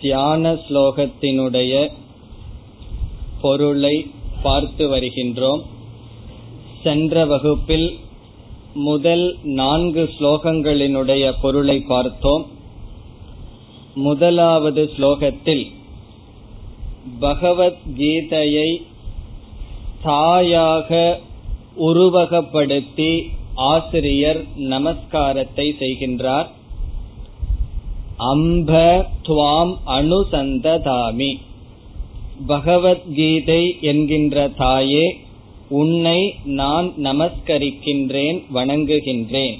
தியான ஸ்லோகத்தினுடைய பொருளை பார்த்து வருகின்றோம். சென்ற வகுப்பில் முதல் நான்கு ஸ்லோகங்களினுடைய பொருளை பார்த்தோம். முதலாவது ஸ்லோகத்தில் பகவத்கீதையை தாயாக உருவகப்படுத்தி ஆசிரியர் நமஸ்காரத்தை செய்கின்றார். அம்ப துவாம் அனுசந்ததாமி. பகவத்கீதை என்கின்ற தாயே உன்னை நான் நமஸ்கரிக்கின்றேன் வணங்குகின்றேன்.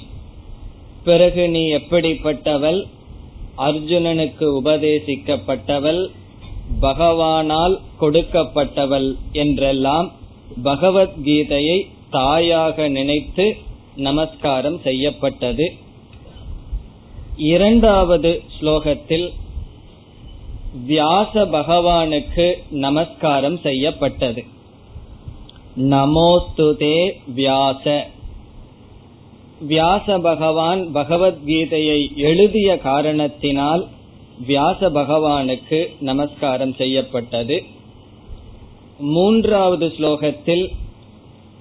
பிறகு நீ எப்படிப்பட்டவள்? அர்ஜுனனுக்கு உபதேசிக்கப்பட்டவள் பகவானால் கொடுக்கப்பட்டவள் என்றெல்லாம் பகவத்கீதையை தாயாக நினைத்து நமஸ்காரம் செய்யப்பட்டது. இரண்டாவது ஸ்லோகத்தில் வியாச பகவானுக்கு நமஸ்காரம் செய்யப்பட்டது. நமோஸ்துதே வியாச. வியாச பகவான் பகவத்கீதையை எழுதிய காரணத்தினால் வியாச பகவானுக்கு நமஸ்காரம் செய்யப்பட்டது. மூன்றாவது ஸ்லோகத்தில்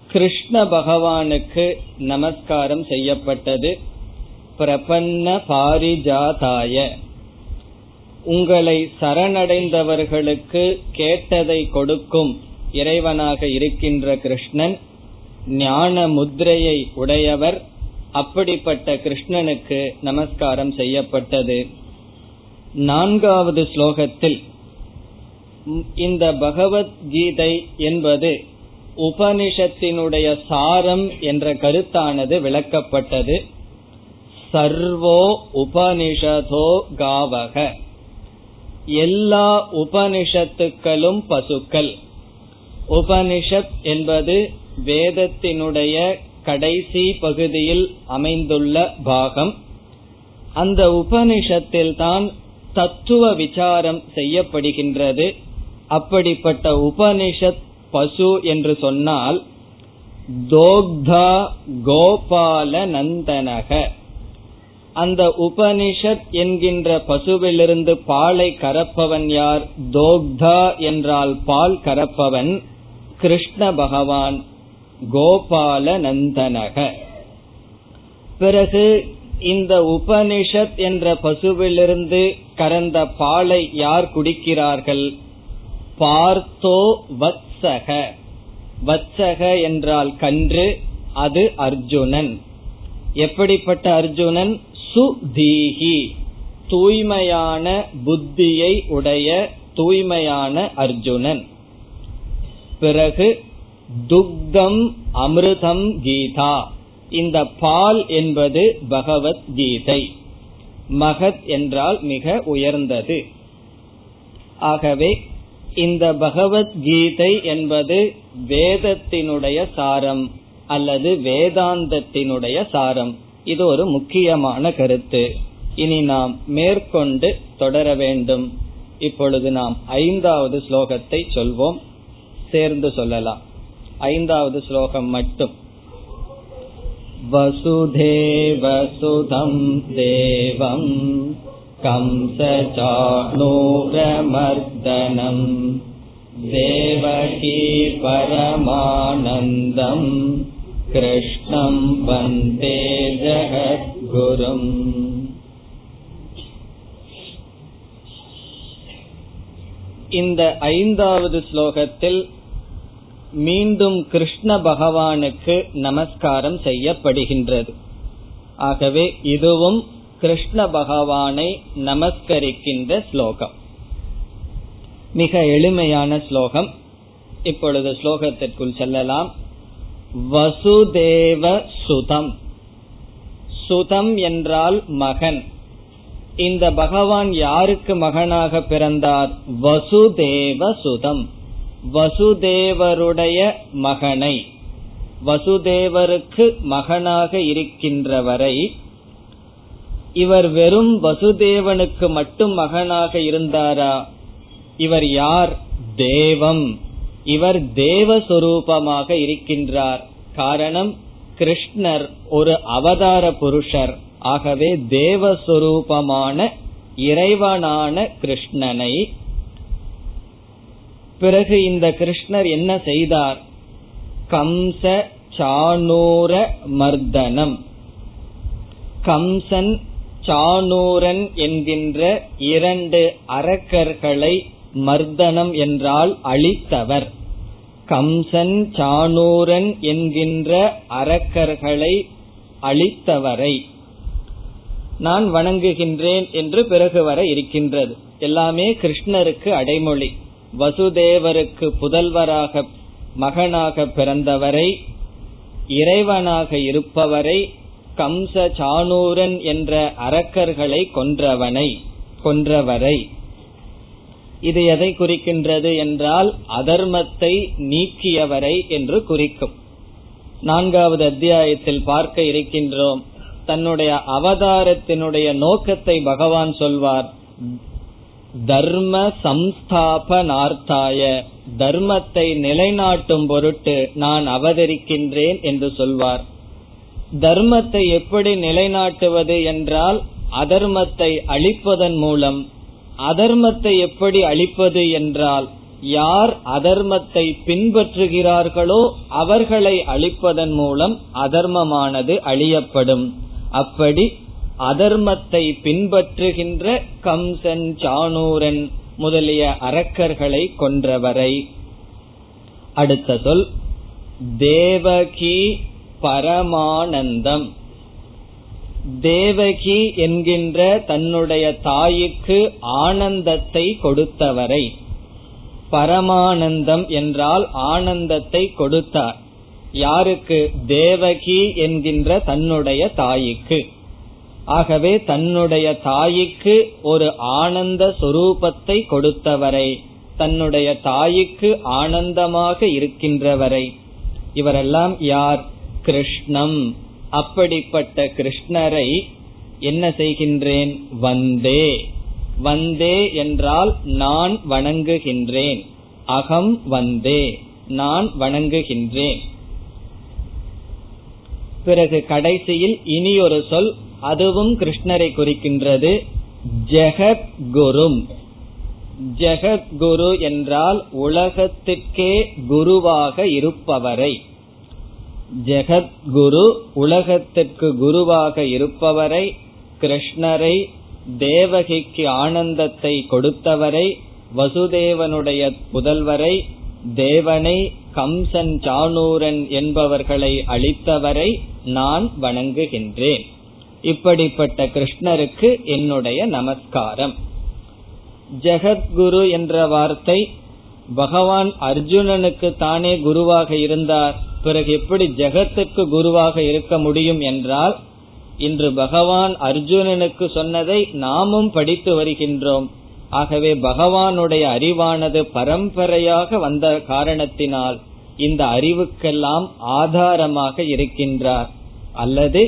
கிருஷ்ண பகவானுக்கு நமஸ்காரம் செய்யப்பட்டது. பிரபன்ன பாரிஜாதாய. உங்களை சரணடைந்தவர்களுக்கு கேட்டதை கொடுக்கும் இறைவனாக இருக்கின்ற கிருஷ்ணன் ஞான முத்திரையை உடையவர். அப்படிப்பட்ட கிருஷ்ணனுக்கு நமஸ்காரம் செய்யப்பட்டது. நான்காவது ஸ்லோகத்தில் இந்த பகவத்கீதை என்பது உபனிஷத்தினுடைய சாரம் என்ற கருத்தானது விளக்கப்பட்டது. சர்வோ உபனிஷதோ காவக. எல்லா உபனிஷத்துக்களும் பசுக்கள். உபனிஷத் என்பது வேதத்தினுடைய கடைசி பகுதியில் அமைந்துள்ள பாகம். அந்த உபனிஷத்தில் தான் தத்துவ விசாரம் செய்யப்படுகின்றது. அப்படிப்பட்ட உபனிஷத் பசு என்று சொன்னால் தோக்தா கோபால நந்தனக அந்த உபனிஷத் என்கின்ற பசுவிலிருந்து பாலை கறப்பவன் யார்? தோக்தா என்றால் பால் கறப்பவன் கிருஷ்ண பகவான் கோபால நந்தனக பிறகு இந்த உபனிஷத் என்ற பசுவிலிருந்து கறந்த பாலை யார் குடிக்கிறார்கள்? பார்த்தோ வத்சக. வத்சக என்றால் கன்று அது அர்ஜுனன். எப்படிப்பட்ட அர்ஜுனன்? சுதீகி தூய்மையான புத்தியை உடைய தூய்மையான அர்ஜுனன். பிறகு துக்தம் அமிர்தம் கீதா. இந்த பால் என்பது பகவத்கீதை. மகத் என்றால் மிக உயர்ந்தது. ஆகவே இந்த பகவத்கீதை என்பது வேதத்தினுடைய சாரம் அல்லது வேதாந்தத்தினுடைய சாரம். இது ஒரு முக்கியமான கருத்து இனி நாம் மேற்கொண்டு தொடர வேண்டும் இப்பொழுது நாம் ஐந்தாவது ஸ்லோகத்தை சொல்வோம் சேர்ந்து சொல்லலாம் ஐந்தாவது ஸ்லோகம் மட்டும் वसुधेवसुधम् देवम् कंसचाणूरमर्दनम् देवकी परमानन्दम् कृष्णम् वन्दे जगद्गुरुम् இந்த ஐந்தாவது ஸ்லோகத்தில் மீண்டும் கிருஷ்ண பகவானுக்கு நமஸ்காரம் செய்யப்படுகின்றது ஆகவே இதுவும் கிருஷ்ண பகவானை நமஸ்கரிக்கின்ற ஸ்லோகம் மிக எளிமையான ஸ்லோகம் இப்பொழுது ஸ்லோகத்திற்குள் செல்லலாம் வசுதேவ சுதம். சுதம் என்றால் மகன். இந்த பகவான் யாருக்கு மகனாக பிறந்தார்? வசுதேவ சுதம். வசுதேவருடைய மகனை. வசுதேவருக்கு மகனாக இருக்கின்றவரை இவர் வெறும் வசுதேவனுக்கு மட்டும் மகனாக இருந்தாரா? இவர் யார்? தேவம். இவர் தேவஸ்வரூபமாக இருக்கின்றார். காரணம் கிருஷ்ணர் ஒரு அவதார புருஷர். ஆகவே தேவஸ்வரூபமான இறைவனான கிருஷ்ணனை. பிறகு இந்த கிருஷ்ணர் என்ன செய்தார்? கம்ச சானூர மர்தனம். கம்சன் சானூரன் என்கின்ற இரண்டு அரக்கர்களை மர்தனம் என்றால் அழித்தவர். கம்சன் சானூரன் என்கின்ற அரக்கர்களை அழித்தவரை நான் வணங்குகின்றேன் என்று பிறகு வர இருக்கின்றது. எல்லாமே கிருஷ்ணருக்கு அடைமொழி. வசுதேவருக்கு புதல்வராக மகனாக பிறந்தவரை இறைவனாக இருப்பவரை கம்ச சானூரன் என்ற அரக்கர்களை கொன்றவனை கொன்றவரை. இது எதை குறிக்கின்றது என்றால் அதர்மத்தை நீக்கியவரை என்று குறிக்கும். நான்காவது அத்தியாயத்தில் பார்க்க இருக்கின்றோம். தன்னுடைய அவதாரத்தினுடைய நோக்கத்தை பகவான் சொல்வார். தர்ம சம்ஸ்தாபனார்த்தாய தர்மத்தை நிலைநாட்டும் பொருட்டு நான் அவதரிக்கின்றேன் என்று சொல்வார். தர்மத்தை எப்படி நிலைநாட்டுவது என்றால் அதர்மத்தை அழிப்பதன் மூலம் அதர்மத்தை எப்படி அழிப்பது என்றால் யார் அதர்மத்தை பின்பற்றுகிறார்களோ அவர்களை அழிப்பதன் மூலம் அதர்மமானது அழியப்படும். அப்படி அதர்மத்தை பின்பற்றுகின்ற கம்சன் சானூரன் முதலிய அரக்கர்களை கொன்றவரை. அடுத்த சொல் தேவகி பரமானந்தம். தேவகி என்கின்ற தன்னுடைய தாய்க்கு ஆனந்தத்தை கொடுத்தவரை. பரமானந்தம் என்றால் ஆனந்தத்தை கொடுத்தார். யாருக்கு? தேவகி என்கின்ற தன்னுடைய தாய்க்கு. ஆகவே தன்னுடைய தாய்க்கு ஒரு ஆனந்த சொரூபத்தை கொடுத்தவரை தன்னுடைய தாய்க்கு ஆனந்தமாக இருக்கின்றவரை. இவரெல்லாம் யார்? கிருஷ்ணம். அப்படிப்பட்ட கிருஷ்ணரை என்ன செய்கின்றேன்? வந்தே. வந்தே என்றால் நான் வணங்குகின்றேன். அகம் வந்தே. நான் வணங்குகின்றேன். பிறகு கடைசியில் இனி ஒரு சொல் அதுவும் கிருஷ்ணரை குறிக்கின்றது. ஜெகத் குரும் ஜெகத்குரு என்றால் உலகத்திற்கே குருவாக இருப்பவரை. ஜெகத்குரு உலகத்திற்கு குருவாக இருப்பவரை கிருஷ்ணரை தேவகிக்கு ஆனந்தத்தை கொடுத்தவரை வசுதேவனுடைய புதல்வரை தேவனை கம்சன் சானூரன் என்பவர்களை அளித்தவரை நான் வணங்குகின்றேன். இப்படிப்பட்ட கிருஷ்ணருக்கு என்னுடைய நமஸ்காரம். ஜெகத்குரு என்ற வார்த்தை பகவான் அர்ஜுனனுக்கு தானே குருவாக இருந்தார். பிறகு எப்படி ஜெகத்துக்கு குருவாக இருக்க முடியும் என்றால் இன்று பகவான் அர்ஜுனனுக்கு சொன்னதை நாமும் படித்து வருகின்றோம். ஆகவே பகவானுடைய அறிவானது பரம்பரையாக வந்த காரணத்தினால் இந்த அறிவுக்கெல்லாம் ஆதாரமாக இருக்கின்றார். அல்லது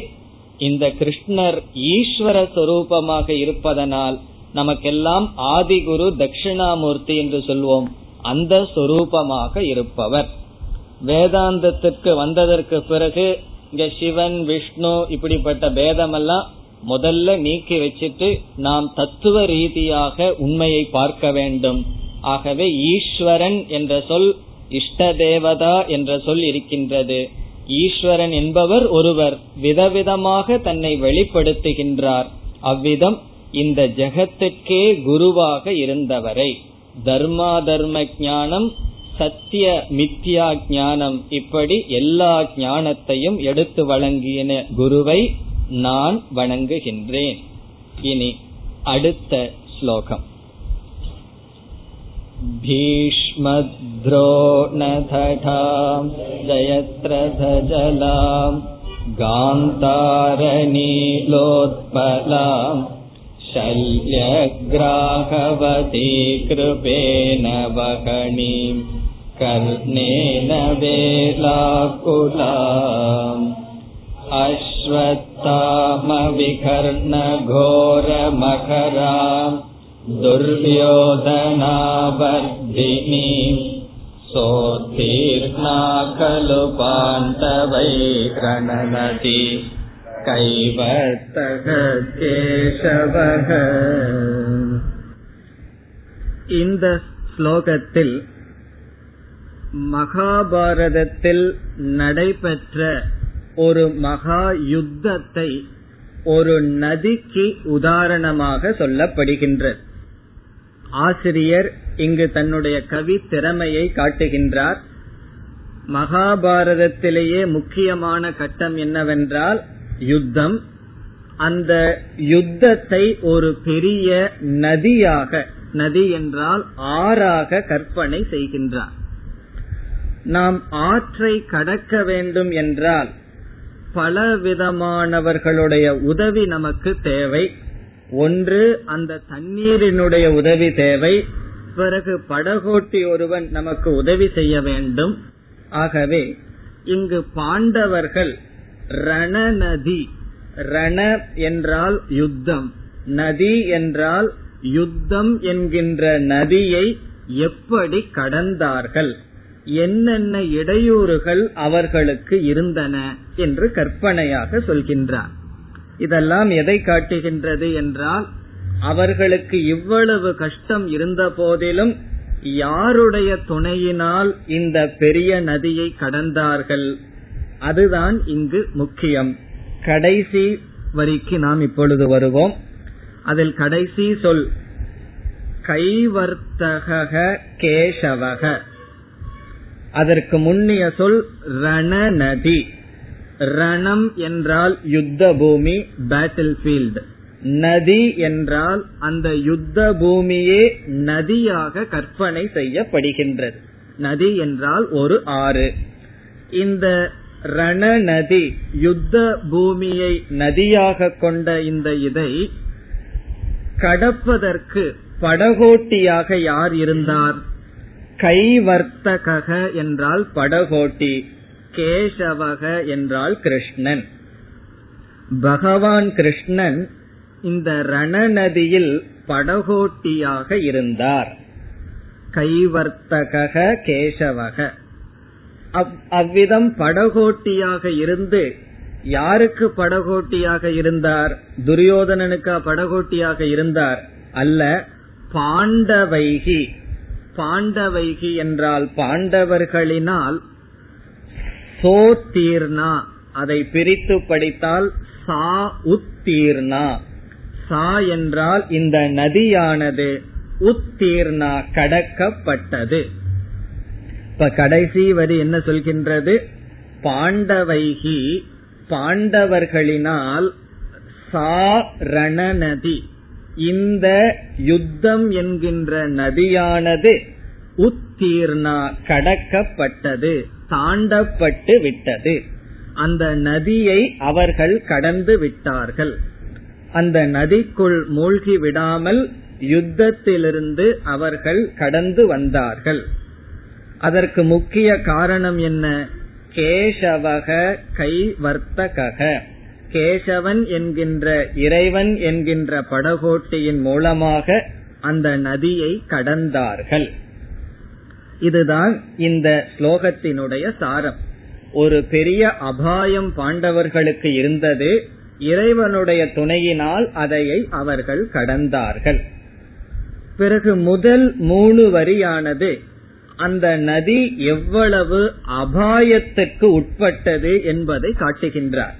இந்த கிருஷ்ணர் ஈஸ்வர சொரூபமாக இருப்பதனால் நமக்கெல்லாம் ஆதிகுரு தட்சிணாமூர்த்தி என்று சொல்வோம். அந்த சொரூபமாக இருப்பவர். வேதாந்தத்திற்கு வந்ததற்கு பிறகு இங்க சிவன் விஷ்ணு இப்படிப்பட்ட பேதமெல்லாம் முதல்ல நீக்கி வச்சிட்டு நாம் தத்துவ ரீதியாக உண்மையை பார்க்க வேண்டும். ஆகவே ஈஸ்வரன் என்ற சொல் இஷ்ட தேவதா என்ற சொல் இருக்கின்றது. ஈஸ்வரன் என்பவர் ஒருவர் விதவிதமாக தன்னை வெளிப்படுத்துகின்றார். அவ்விதம் இந்த ஜெகத்துக்கே குருவாக இருந்தவரை. தர்மா தர்ம ஞானம் சத்திய மித்யா ஞானம் இப்படி எல்லா ஞானத்தையும் எடுத்து வழங்கின குருவை நான் வணங்குகின்றேன் இனி அடுத்த ஸ்லோகம் भीष्मद्रोणधठाम् जयत्रधजलाम् गान्तारनीलोत्पलाम् शल्यग्राहवती कृपेण वहणीम् कर्णेन वेलाकुलाम् अश्वत्थामविकर्णघोरमकराम् दुर्योधनावर्धिनीम् सोत्तीर्णा खलु पाण्डवैरणनति कैवर्तक केशवः இந்த ஸ்லோகத்தில் மகாபாரதத்தில் நடைபெற்ற ஒரு மகா யுத்தத்தை ஒரு நதிக்கு உதாரணமாக சொல்லப்படுகின்றது ஆசிரியர் இங்கு தன்னுடைய கவி திறமையை காட்டுகின்றார். மகாபாரதத்திலேயே முக்கியமான கட்டம் என்னவென்றால் யுத்தம். அந்த யுத்தத்தை ஒரு பெரிய நதியாக நதி என்றால் ஆறாக கற்பனை செய்கின்றார். நாம் ஆற்றை கடக்க வேண்டும் என்றால் பலவிதமானவர்களுடைய உதவி நமக்கு தேவை. ஒன்று அந்த தண்ணீரினுடைய உதவி தேவை. பிறகு படகோட்டி ஒருவன் நமக்கு உதவி செய்ய வேண்டும். ஆகவே இங்கு பாண்டவர்கள் ரணநதி ரண என்றால் யுத்தம் நதி என்றால் யுத்தம் என்கின்ற நதியை எப்படி கடந்தார்கள்? என்னென்ன இடையூறுகள் அவர்களுக்கு இருந்தன என்று கற்பனையாக சொல்கின்றார். இதெல்லாம் எதை காட்டுகின்றது என்றால் அவர்களுக்கு இவ்வளவு கஷ்டம் இருந்த போதிலும் யாருடைய துணையினால் இந்த பெரிய நதியை கடந்தார்கள்? அதுதான் இங்கு முக்கியம். கடைசி வரிக்கு நாம் இப்பொழுது வருவோம். அதில் கடைசி சொல் கைவர்த்தக கேசவக. அதற்கு முன்னிய சொல் ரணநதி. ரணம் என்றால் யுத்த பூமி பேட்டில் ஃபீல்டு நதி என்றால் அந்த யுத்த பூமியே நதியாக கற்பனை செய்யப்படுகின்றது. நதி என்றால் ஒரு ஆறு. இந்த ரணநதி யுத்த பூமியை நதியாக கொண்ட இந்த இதை கடப்பதற்கு படகோட்டியாக யார் இருந்தார்? கைவர்த்தக என்றால் படகோட்டி கேசவக என்றால் கிருஷ்ணன். பகவான் கிருஷ்ணன் இந்த ரணநதியில் படகோட்டியாக இருந்தார். கைவர்த்தக கேசவக. அவ்விதம் படகோட்டியாக இருந்து யாருக்கு படகோட்டியாக இருந்தார்? துரியோதனனுக்கு படகோட்டியாக இருந்தார்? அல்ல பாண்டவைகி. பாண்டவைகி என்றால் பாண்டவர்களினால் சோத்தீர்ணா அதை பிரித்து படித்தால் சா உத்தீர்ணா சா என்றால் இந்த நதியானது உத்தீர்ணா கடக்கப்பட்டது. இப்ப கடைசி வரி என்ன சொல்கின்றது? பாண்டவைகி பாண்டவர்களினால் சா ரணநதி. இந்த யுத்தம் என்கின்ற நதியானது உத்தீர்ணா கடக்கப்பட்டது தாண்டப்பட்டு விட்டது. அந்த நதியை அவர்கள் கடந்து விட்டார்கள். அந்த நதிக்குள் மூழ்கி விடாமல் யுத்தத்திலிருந்து அவர்கள் கடந்து வந்தார்கள். அதற்கு முக்கிய காரணம் என்ன? கேசவக கை வர்த்தக கேசவன் என்கின்ற இறைவன் என்கின்ற படகோட்டியின் மூலமாக அந்த நதியை கடந்தார்கள். இதுதான் இந்த ஸ்லோகத்தினுடைய சாரம். ஒரு பெரிய அபாயம் பாண்டவர்களுக்கு இருந்தது இறைவனுடைய துணையினால் அதையை அவர்கள் கடந்தார்கள். பிறகு முதல் மூணு வரியானது அந்த நதி எவ்வளவு அபாயத்துக்கு உட்பட்டது என்பதை காட்டுகின்றார்.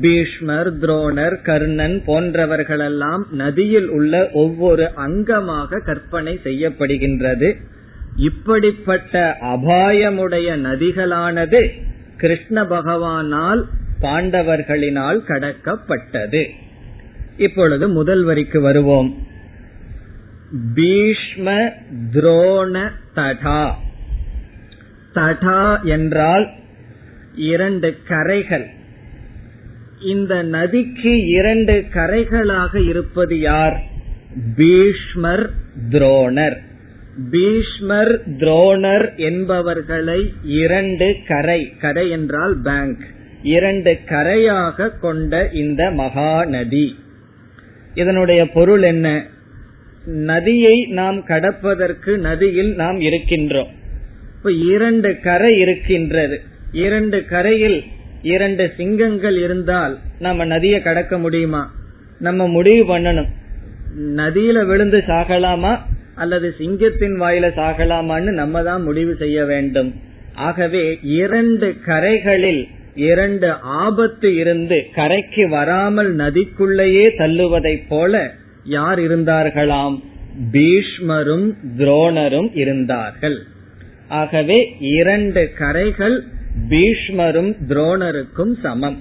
பீஷ்மர் துரோணர் கர்ணன் போன்றவர்களெல்லாம் நதியில் உள்ள ஒவ்வொரு அங்கமாக கற்பனை செய்யப்படுகின்றது. இப்படிப்பட்ட அபாயமுடைய நதிகளானது கிருஷ்ண பகவானால் பாண்டவர்களினால் கடக்கப்பட்டது. இப்பொழுது முதல் வரிக்கு வருவோம். பீஷ்ம துரோண தடா. தடா என்றால் இரண்டு கரைகள். இந்த நதிக்கு இரண்டு கரைகளாக இருப்பது யார்? பீஷ்மர் துரோணர். பீஷ்மர் துரோணர் என்பவர்களை இரண்டு கரை கரை என்றால் பேங்க் இரண்டு கரையாக கொண்ட இந்த மகாநதி. இதனுடைய பொருள் என்ன? நதியை நாம் கடப்பதற்கு நதியில் நாம் இருக்கின்றோம். இப்ப இரண்டு கரை இருக்கின்றது. இரண்டு கரையில் இரண்டு சிங்கங்கள் இருந்தால் நம்ம நதியை கடக்க முடியுமா? நம்ம முடிவு பண்ணணும். நதியில விழுந்து சாகலாமா? அல்லது சிங்கத்தின் வாயில சாகலாமான்னு நம்ம தான் முடிவு செய்ய வேண்டும். ஆகவே இரண்டு கரைகளில் இரண்டு ஆபத்து இருந்து கரைக்கு வராமல் நதிக்குள்ளேயே தள்ளுவதைப் போல யார் இருந்தார்களாம்? பீஷ்மரும் துரோணரும் இருந்தார்கள். ஆகவே இரண்டு கரைகள் பீஷ்மரும் துரோணருக்கும் சமம்.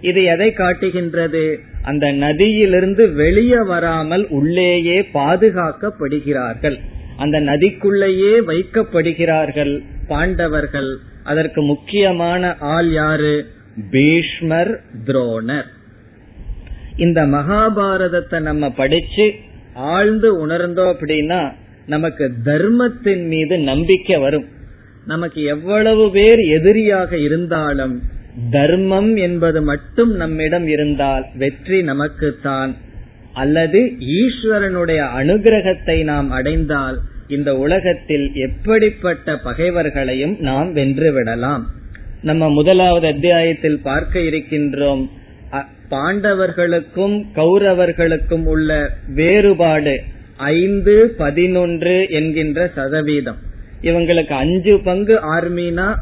இது எதை காட்டுகின்றது? அந்த நதியிலிருந்து வெளியே வராமல் உள்ளேயே பாதுகாக்கப்படுகிறார்கள். அந்த நதிக்குள்ளேயே வைக்கப்படுகிறார்கள் பாண்டவர்கள். அதற்கு முக்கியமான ஆள் யாரு? பீஷ்மர் துரோணர். இந்த மகாபாரதத்தை நம்ம படிச்சு ஆழ்ந்து உணர்ந்தோம் அப்படின்னா நமக்கு தர்மத்தின் மீது நம்பிக்கை வரும். நமக்கு எவ்வளவு பேர் எதிரியாக இருந்தாலும் தர்மம் என்பது மட்டும் நம்மிடம் இருந்தால் வெற்றி நமக்குத்தான். அல்லது ஈஸ்வரனுடைய அனுகிரகத்தை நாம் அடைந்தால் இந்த உலகத்தில் எப்படிப்பட்ட பகைவர்களையும் நாம் வென்றுவிடலாம் நம்ம முதலாவது அத்தியாயத்தில் பார்க்க இருக்கின்றோம். பாண்டவர்களுக்கும் கௌரவர்களுக்கும் உள்ள வேறுபாடு ஐந்து பதினொன்று என்கின்ற சதவீதம். இவங்களுக்கு அஞ்சு பங்கு ஆர்மினா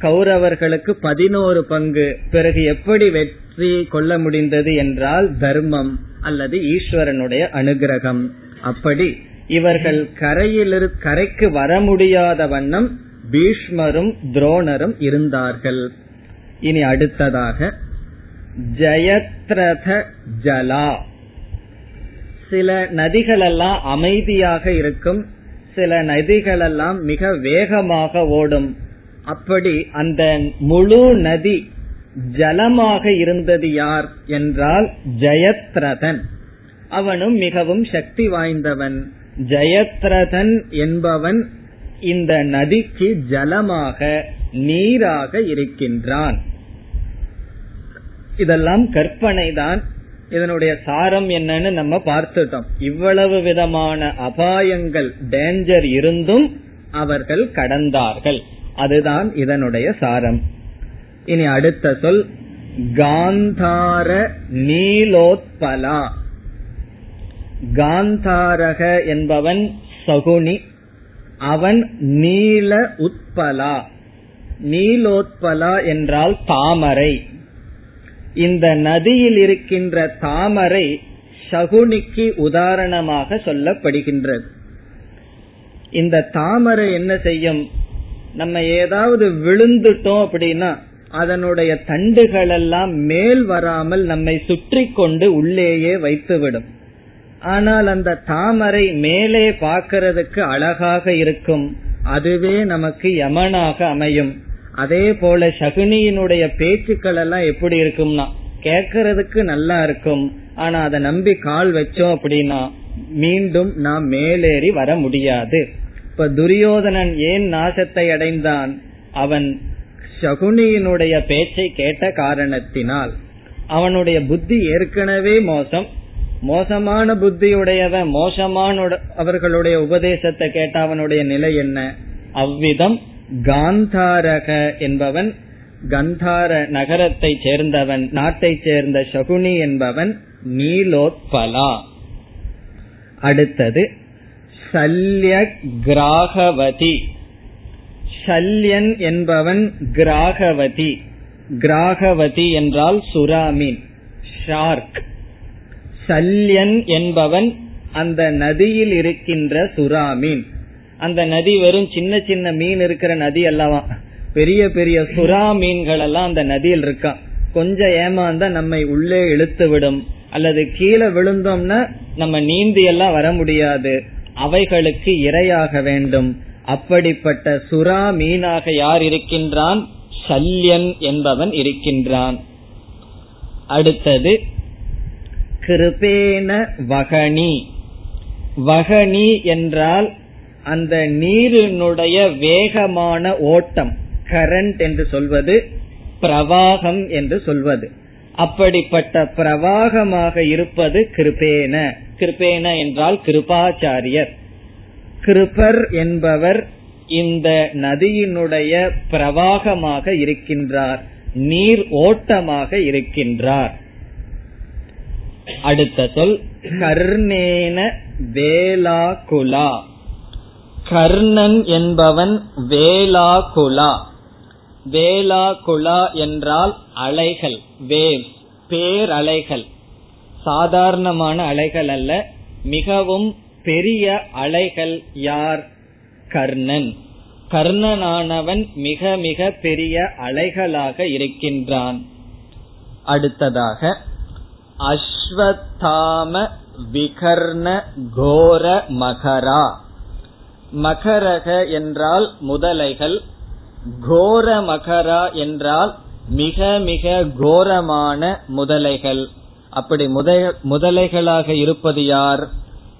கௌரவர்களுக்கு பதினோரு பங்கு. பிறகு எப்படி வெற்றி கொள்ள முடிந்தது என்றால் தர்மம் அல்லது ஈஸ்வரனுடைய அனுகிரகம். அப்படி இவர்கள் கரையிலிரு கரைக்கு வர முடியாத வண்ணம் பீஷ்மரும் துரோணரும் இருந்தார்கள். இனி அடுத்ததாக ஜயத்ரத ஜலா. சில நதிகளெல்லாம் அமைதியாக இருக்கும். சில நதிகளெல்லாம் மிக வேகமாக ஓடும். அப்படி அந்த முழு நதி ஜலமாக இருந்தது யார் என்றால் ஜெயத்ரதன். அவனும் மிகவும் சக்தி வாய்ந்தவன். ஜெயத்ரதன் என்பவன் இந்த நதிக்கு ஜலமாக நீராக இருக்கின்றான். இதெல்லாம் கற்பனை தான் இதனுடைய சாரம் என்னன்னு நம்ம பார்த்துட்டோம். இவ்வளவு விதமான அபாயங்கள் டேஞ்சர் இருந்தும் அவர்கள் கடந்தார்கள். அதுதான் இதனுடைய சாரம். இனி அடுத்த சொல் காந்தார நீலோத்பலா. காந்தாரக என்பவன் சகுனி அவன் நீல உத்பலா. நீலோத்பலா என்றால் தாமரை. இந்த நதியில் இருக்கின்ற தாமரை சகுனிக்கு உதாரணமாக சொல்லப்படுகின்றது. இந்த தாமரை என்ன செய்யும்? நம்ம ஏதாவது விழுந்துட்டோம் அப்படின்னா அதனுடைய தண்டுகள் எல்லாம் மேல் வராமல் நம்மை சுற்றி கொண்டு உள்ளேயே வைத்துவிடும். ஆனால் அந்த தாமரை மேலே பார்க்கறதுக்கு அழகாக இருக்கும். அதுவே நமக்கு யமனாக அமையும். அதே போல சகுனியினுடைய பேச்சுக்கள் எல்லாம் எப்படி இருக்கும்னா கேக்கிறதுக்கு நல்லா இருக்கும். ஆனா அதை நம்பி கால் வச்சோம் அப்படின்னா மீண்டும் நாம் மேலேறி வர முடியாது. இப்ப துரியோதனன் ஏன் நாசத்தை அடைந்தான்? அவன் சகுனியினுடைய பேச்சை கேட்ட காரணத்தினால். அவனுடைய புத்தி ஏற்கனவே மோசம். மோசமான புத்தியுடையவன் மோசமான அவர்களுடைய உபதேசத்தை கேட்ட அவனுடைய நிலை என்ன? அவ்விதம் காந்தாரக என்பவன் கந்தார நகரத்தை சேர்ந்தவன் நாட்டை சேர்ந்த சகுனி என்பவன் நீலோத்பலா. அடுத்தது சல்ய கிராகவதி சல்யன் என்பவன் கிராகவதி. கிராகவதி என்றால் சுறாமீன் ஷார்க். சல்யன் என்பவன் அந்த நதியில் இருக்கின்ற சுறாமீன். அந்த நதி வெறும் சின்ன சின்ன மீன் இருக்கிற நதி அல்லவா? பெரிய பெரிய சுறா மீன்கள் எல்லாம் அந்த நதியில் இருக்கான் கொஞ்சம் ஏமாந்தா நம்மை உள்ளே இழுத்து விடும் அல்லது கீழே விழுந்தோம்னா நம்ம நீந்தி எல்லாம் வர முடியாது. அவைகளுக்கு இரையாக வேண்டும். அப்படிப்பட்ட சுறா மீனாக யார் இருக்கின்றான்? சல்யன் என்பவன் இருக்கின்றான். அடுத்தது கிருபேன வகனி வகனி என்றால் அந்த நீரினுடைய வேகமான ஓட்டம் கரண்ட் என்று சொல்வது பிரவாகம் என்று சொல்வது. அப்படிப்பட்ட பிரவாகமாக இருப்பது கிருபேன. கிருபேன என்றால் கிருபாச்சாரியர். கிருபர் என்பவர் இந்த நதியினுடைய பிரவாகமாக இருக்கின்றார் நீர் ஓட்டமாக இருக்கின்றார். அடுத்த சொல் கர்ணேன வேலாகுலா. கர்ணன் என்பவன் வேலாகுலா. வேலாகுலா என்றால் அலைகள் வேவ்ஸ் பேரலைகள். சாதாரணமான அலைகள் அல்ல மிகவும் பெரிய அலைகள் யார்? கர்ணன். கர்ணனானவன் மிக மிக பெரிய அலைகளாக இருக்கின்றான். அடுத்ததாக அஸ்வத்தாம விகர்ண கோர மகரா. மகரக என்றால் முதலைகள் கோர மகரா என்றால் மிக மிக கோரமான முதலைகள். அப்படி முதலைகளாக இருப்பது யார்?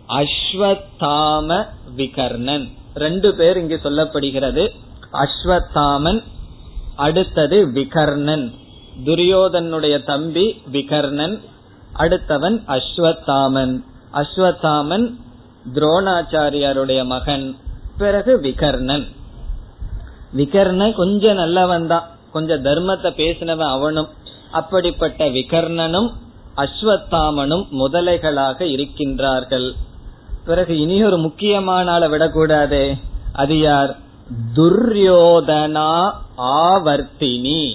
அஸ்வத்தாம விகர்ணன். ரெண்டு பேர் இங்கு சொல்லப்படுகிறது. அஸ்வத்தாமன் அடுத்தது விகர்ணன். துரியோதனுடைய தம்பி விகர்ணன் அடுத்தவன் அஸ்வத்தாமன். அஸ்வத்தாமன் துரோணாச்சாரியாருடைய மகன் பிறகு விகர்ணன். விகர்ணன் கொஞ்சம் நல்லவன் தான். கொஞ்சம் தர்மத்தை பேசினவன் அவனும். அப்படிப்பட்ட விகர்ணனும் அஸ்வத்தாமனும் முதலைகளாக இருக்கின்றார்கள். பிறகு இனி ஒரு முக்கியமான ஆளை விடக்கூடாதே. அது யார்? துர்யோதனா ஆவர்த்தினி.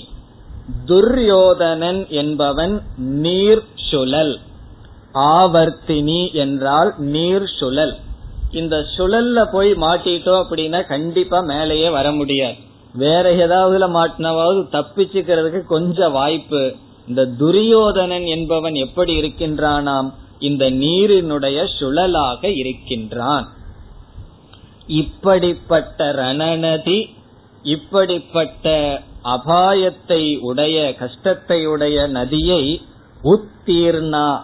துர்யோதனன் என்பவன் நீர் சுழல் ஆவர்த்தினி என்றால் நீர் சுழல். இந்த சுழல்ல போய் மாட்டிட்டோம் அப்படின்னா கண்டிப்பா மேலேயே வர முடியாது. வேற ஏதாவதுல மாட்டினாவது தப்பிச்சுக்கிறதுக்கு கொஞ்சம் வாய்ப்பு. இந்த துரியோதனன் என்பவன் எப்படி இருக்கின்றானாம்? இந்த நீரினுடைய சுழலாக இருக்கின்றான். இப்படிப்பட்ட ரணநதி இப்படிப்பட்ட அபாயத்தை உடைய கஷ்டத்தை உடைய நதியை உத்தீர்ணா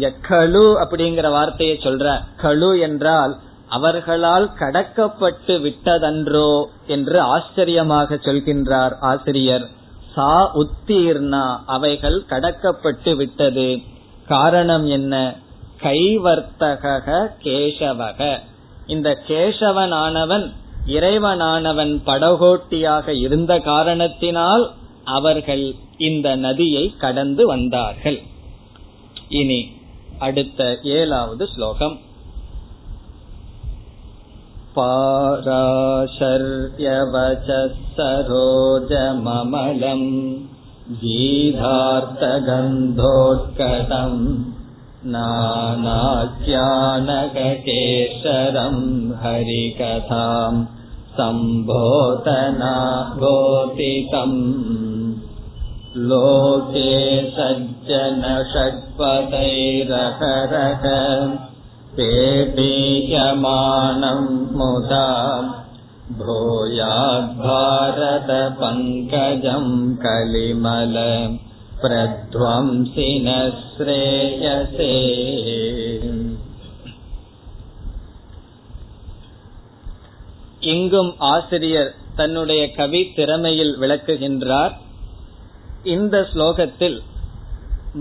கழு அப்படிங்கிற வார்த்தையை சொல்ற. கழு என்றால் அவர்களால் கடக்கப்பட்டு விட்டதன்றோ என்று ஆச்சரியமாக சொல்கின்றார் ஆசிரியர். சா உத்தீர்ணா அவைகள் கடக்கப்பட்டு விட்டது. காரணம் என்ன? கைவர்த்தக கேசவக. இந்த கேசவனானவன் இறைவனானவன் படகோட்டியாக இருந்த காரணத்தினால் அவர்கள் இந்த நதியை கடந்து வந்தார்கள். இனி அடுத்த ஏழாவது ஸ்லோகம் पाराशर्यवचः सरोजममलम् गीधार्थगन्धोत्कटम् नानाख्यानककेशरम् हरिकथाम् सम्बोधना गोतितम् लोके सज्जन षट्पदैरहरः पेपीयमानम् मुदा भूयाद्भारतपङ्कजम् कलिमल प्रध्वंसिन श्रेयसे இங்கும் ஆசிரியர் தன்னுடைய கவி திறமையில் விளக்குகின்றார் இந்த ஸ்லோகத்தில்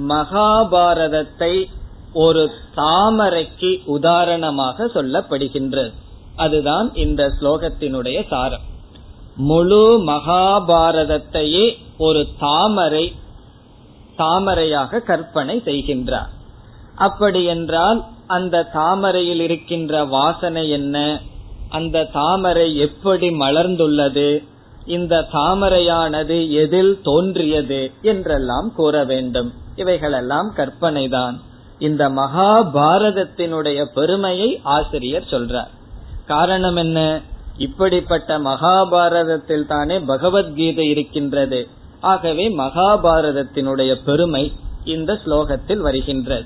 மகாபாரதத்தை ஒரு தாமரைக்கு உதாரணமாக சொல்லப்படுகின்றது அதுதான் இந்த ஸ்லோகத்தினுடைய சாரம். முழு மகாபாரதத்தையே ஒரு தாமரை தாமரையாக கற்பனை செய்கின்றார். அப்படி என்றால் அந்த தாமரையில் இருக்கின்ற வாசனை என்ன? அந்த தாமரை எப்படி மலர்ந்துள்ளது? இந்த தாமரையானது எதில் தோன்றியது என்றெல்லாம் கூற வேண்டும். இவைகளெல்லாம் கற்பனைதான். இந்த மகாபாரதத்தினுடைய பெருமையை ஆசிரியர் சொல்றார். காரணம் என்ன? இப்படிப்பட்ட மகாபாரதத்தில் தானே பகவத்கீதை இருக்கின்றது. ஆகவே மகாபாரதத்தினுடைய பெருமை இந்த ஸ்லோகத்தில் வருகின்றது.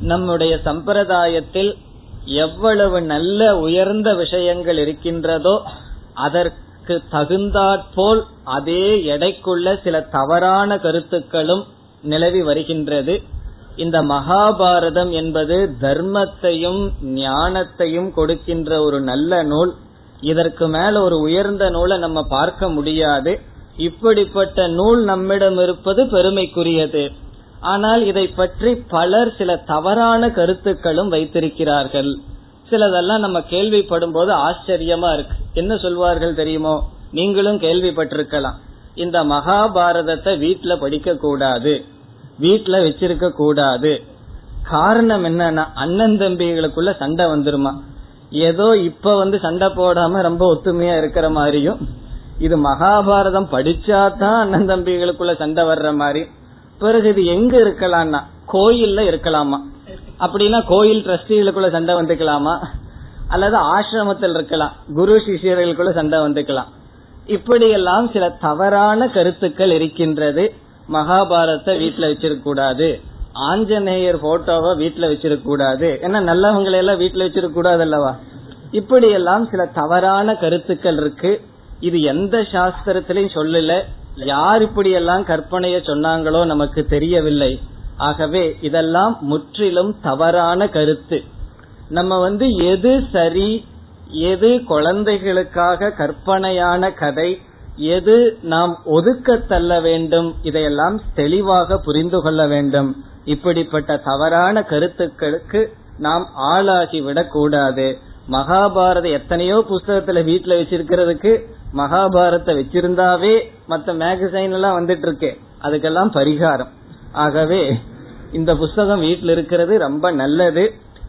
நம்முடைய சம்பிரதாயத்தில் எவ்வளவு நல்ல உயர்ந்த விஷயங்கள் இருக்கின்றதோ அதற்கு தகுந்தாற்போல் அதே எடைக்குள்ள சில தவறான கருத்துக்களும் நிலவி வருகின்றது. இந்த மகாபாரதம் என்பது தர்மத்தையும் ஞானத்தையும் கொடுக்கின்ற ஒரு நல்ல நூல். இதற்கு மேல ஒரு உயர்ந்த நூலை நம்ம பார்க்க முடியாது. இப்படிப்பட்ட நூல் நம்மிடம் இருப்பது பெருமைக்குரியது. ஆனால் இதை பற்றி பலர் சில தவறான கருத்துக்களும் வைத்திருக்கிறார்கள். சிலதெல்லாம் நம்ம கேள்விப்படும் போது ஆச்சரியமா இருக்கு. என்ன சொல்வார்கள் தெரியுமோ? நீங்களும் கேள்விப்பட்டிருக்கலாம். இந்த மகாபாரதத்தை வீட்டுல படிக்க கூடாது. வீட்டுல வச்சிருக்க கூடாது. காரணம் என்னன்னா அண்ணன் தம்பிகளுக்குள்ள சண்டை வந்துருமா? ஏதோ இப்ப வந்து சண்டை போடாம ரொம்ப ஒத்துமையா இருக்கிற மாதிரியும் இது மகாபாரதம் படிச்சாதான் அண்ணன் தம்பிகளுக்குள்ள சண்டை வர்ற மாதிரி. பிறகு இது எங்க இருக்கலாம்னா கோயில்ல இருக்கலாமா? அப்படின்னா கோயில் ட்ரஸ்டிகளுக்குள்ள சண்டை வந்துக்கலாமா? அல்லது ஆசிரமத்தில் இருக்கலாம் குரு சிஷியர்களுக்குள்ள சண்டை வந்துக்கலாம். இப்படியெல்லாம் சில தவறான கருத்துக்கள் இருக்கின்றது. மகாபாரத்தை வீட்டுல வச்சிருக்க கூடாது ஆஞ்சநேயர் போட்டோவை வீட்டுல வச்சிருக்க கூடாது ஏன்னா நல்லவங்களை எல்லாம் வீட்டுல வச்சிருக்க கூடாது அல்லவா இப்படி எல்லாம் சில தவறான கருத்துக்கள் இருக்கு. இது எந்த சாஸ்திரத்திலையும் சொல்லல. யார் இப்படி எல்லாம் கற்பனைய சொன்னாங்களோ நமக்கு தெரியவில்லை. ஆகவே இதெல்லாம் முற்றிலும் தவறான கருத்து. நம்ம வந்து எது சரி எது குழந்தைகளுக்காக கற்பனையான கதை எது நாம் ஒதுக்க தள்ள வேண்டும் இதையெல்லாம் தெளிவாக புரிந்து கொள்ள வேண்டும். இப்படிப்பட்ட தவறான கருத்துக்களுக்கு நாம் ஆளாகி விடக்கூடாது மகாபாரத எத்தனையோ புஸ்தகத்துல வீட்டுல வச்சிருக்கிறதுக்கு மகாபாரத வச்சிருந்தாவே மத்த மேகசைன் எல்லாம் வந்துட்டு இருக்கு. அதுக்கெல்லாம் பரிகாரம். ஆகவே இந்த புஸ்தகம் வீட்டில் இருக்கிறது ரொம்ப நல்லது.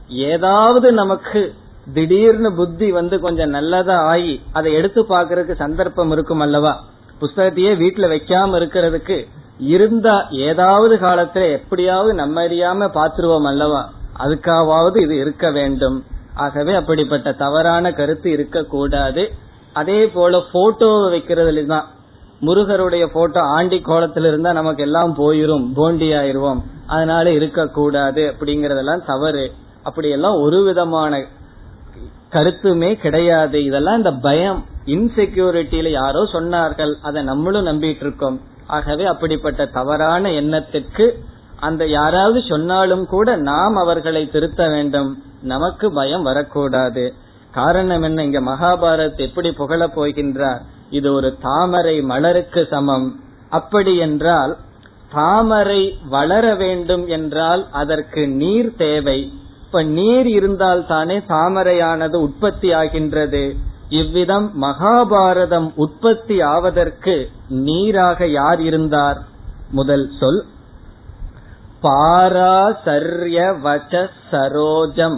ஏதாவது நமக்கு திடீர்னு புத்தி வந்து கொஞ்சம் நல்லதா ஆகி அதை எடுத்து பாக்குறதுக்கு சந்தர்ப்பம் இருக்கும் அல்லவா? புஸ்தகத்தையே வீட்டுல வைக்காம இருக்கிறதுக்கு இருந்தா ஏதாவது காலத்துல எப்படியாவது நம்ம அறியாம பாத்துருவோம் அல்லவா? அதுக்காவது இது இருக்க வேண்டும். ஆகவே அப்படிப்பட்ட தவறான கருத்து இருக்கக்கூடாது. அதே போல போட்டோ வைக்கிறதுல தான் முருகருடைய போட்டோ ஆண்டி கோலத்துல இருந்தா நமக்கு எல்லாம் போயிரும் போண்டி ஆயிருவோம் அதனால இருக்கக்கூடாது அப்படிங்கறதெல்லாம் தவறு. அப்படியெல்லாம் ஒரு விதமான கருத்துமே கிடையாது. இதெல்லாம் இந்த பயம் இன்செக்யூரிட்டியில யாரோ சொன்னார்கள். அதை நம்மளும் நம்பிட்டு இருக்கோம் ஆகவே அப்படிப்பட்ட தவறான எண்ணத்திற்கு அந்த யாராவது சொன்னாலும் கூட நாம் அவர்களை திருத்த வேண்டும். நமக்கு பயம் வரக்கூடாது. காரணம் என்ன? இங்க மகாபாரத் எப்படி புகழ போகின்றார்? இது ஒரு தாமரை மலருக்கு சமம். அப்படி என்றால் தாமரை வளர வேண்டும் என்றால் அதற்கு நீர் தேவை. இப்ப நீர் இருந்தால் தானே தாமரையானது உற்பத்தி ஆகின்றது. இவ்விதம் மகாபாரதம் உற்பத்தி ஆவதற்கு நீராக யார் இருந்தார்? முதல் சொல் பாராசர்ய வச்ச சரோஜம்.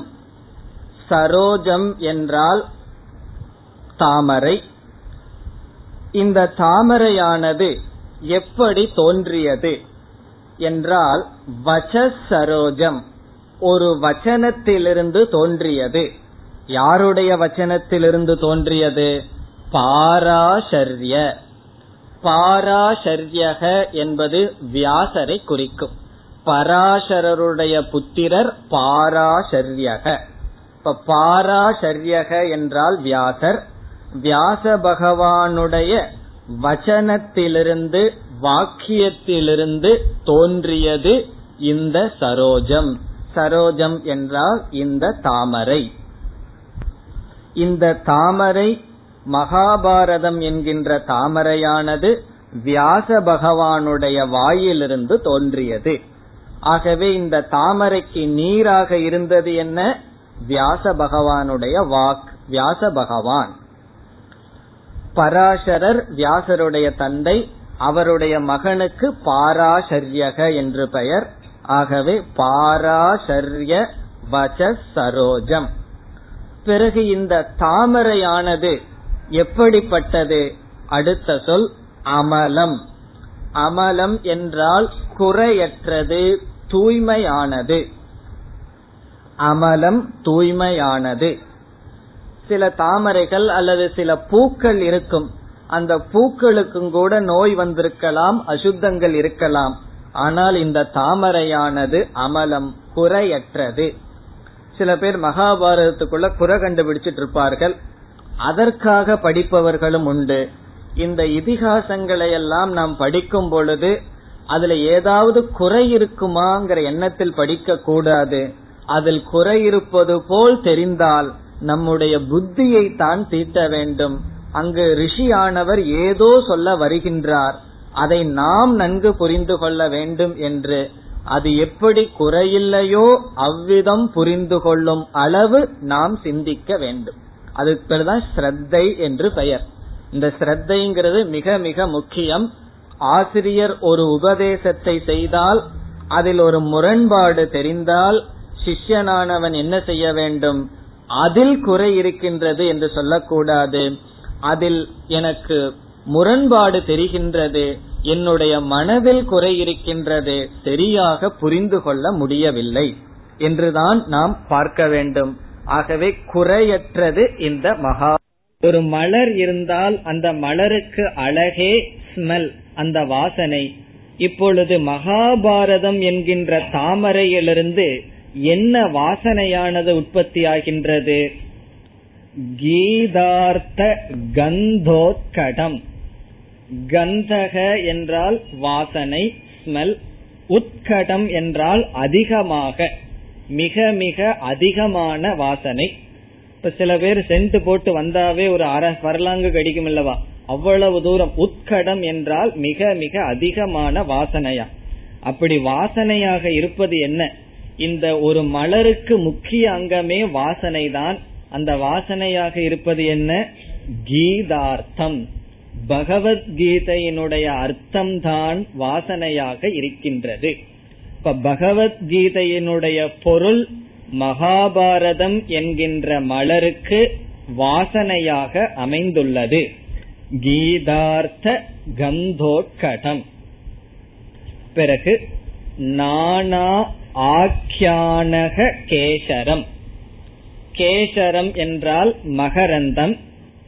சரோஜம் என்றால் தாமரை. இந்த தாமரையானது எப்படி தோன்றியது என்றால் வச்ச சரோஜம் ஒரு வச்சனத்திலிருந்து தோன்றியது. யாருடைய வச்சனத்திலிருந்து தோன்றியது? பாராசர்ய. பாராசர்யக என்பது வியாசரை குறிக்கும். பராசரருடைய புத்திரர் பாராசர்யக. இப்ப பாராசர்யக என்றால் வியாசர் வியாச பகவானுடைய வச்சனத்திலிருந்து வாக்கியத்திலிருந்து தோன்றியது இந்த சரோஜம். சரோஜம் என்றால் இந்த தாமரை. இந்த தாமரை மகாபாரதம் என்கின்ற தாமரையானது வியாச பகவானுடைய வாயிலிருந்து தோன்றியது. ஆகவே இந்த தாமரைக்கு நீராக இருந்தது என்ன? வியாச பகவானுடைய வாக் வியாச பகவான் பராசரர் வியாசருடைய தந்தை அவருடைய மகனுக்கு பாராசரியக என்று பெயர். ஆகவே பாராசரிய வச சரோஜம். பிறகு இந்த தாமரையானது எப்படிப்பட்டது? அடுத்த சொல் அமலம். அமலம் என்றால் குறையற்றது தூய்மையானது. அமலம் தூய்மையானது. சில தாமரைகள் அல்லது சில பூக்கள் இருக்கும். அந்த பூக்களுக்கும் கூட நோய் வந்திருக்கலாம் அசுத்தங்கள் இருக்கலாம். ஆனால் இந்த தாமரையானது அமலம் குறையற்றது. சில பேர் மகாபாரதத்துக்குள்ள குறை கண்டுபிடிச்சிட்டு இருப்பார்கள். அதற்காக படிப்பவர்களும் உண்டு. இந்த இதிகாசங்களை எல்லாம் நாம் படிக்கும் பொழுது அதுல ஏதாவது குறை இருக்குமாங்கிற எண்ணத்தில் படிக்க கூடாது அதில் குறை இருப்பது போல் தெரிந்தால் நம்முடைய புத்தியை தான் தீட்ட வேண்டும். அங்கு ரிஷியானவர் ஏதோ சொல்ல வருகின்றார். அதை நாம் நன்கு புரிந்து கொள்ள வேண்டும் என்று. அது எப்படி குறையில்லையோ அவ்விதம் புரிந்து கொள்ளும் அளவு நாம் சிந்திக்க வேண்டும். அதுக்கு பேர்தான் ஸ்ரத்தை என்று பெயர். இந்த ஸ்ரத்தைங்கிறது மிக மிக முக்கியம். ஆசிரியர் ஒரு உபதேசத்தை செய்தால் அதில் ஒரு முரண்பாடு தெரிந்தால் சிஷ்யனானவன் என்ன செய்ய வேண்டும்? அதில் குறை இருக்கின்றது என்று சொல்லக்கூடாது. அதில் எனக்கு முரண்பாடு தெரிகின்றது. என்னுடைய மனதில் குறை இருக்கின்றது. சரியாக புரிந்து கொள்ள முடியவில்லை என்றுதான் நாம் பார்க்க வேண்டும். ஆகவே குறையற்றது இந்த மகா ஒரு மலர் இருந்தால் அந்த மலருக்கு அழகே ஸ்மெல் அந்த வாசனை. இப்பொழுது மகாபாரதம் என்கின்ற தாமரையிலிருந்து என்ன வாசனையானது உற்பத்தியாகின்றது? கீதார்த்த கந்தோத்கடம். கந்தக என்றால் வாசனை ஸ்மெல் உட்கடம் என்றால் அதிகமாக மிக மிக அதிகமான வாசனை. இப்ப சில பேர் சென்ட் போட்டு வந்தாவே ஒரு அரை வரலாங்கு கடிக்கும் இல்லவா அவ்வளவு தூரம். உட்கடம் என்றால் மிக மிக அதிகமான வாசனையா? அப்படி வாசனையாக இருப்பது என்ன? இந்த ஒரு மலருக்கு முக்கிய அங்கமே வாசனை தான் அந்த வாசனையாக இருப்பது என்ன? கீதார்த்தம். பகவத்கீதையினுடைய அர்த்தம்தான் வாசனையாக இருக்கின்றது. இப்ப பகவத்கீதையினுடைய பொருள் மகாபாரதம் என்கின்ற மலருக்கு வாசனையாக அமைந்துள்ளது. கீதார்த்த கந்தோட்கடம். பிறகு நானா ஆக்கியானக கேசரம். கேசரம் என்றால் மகரந்தம்.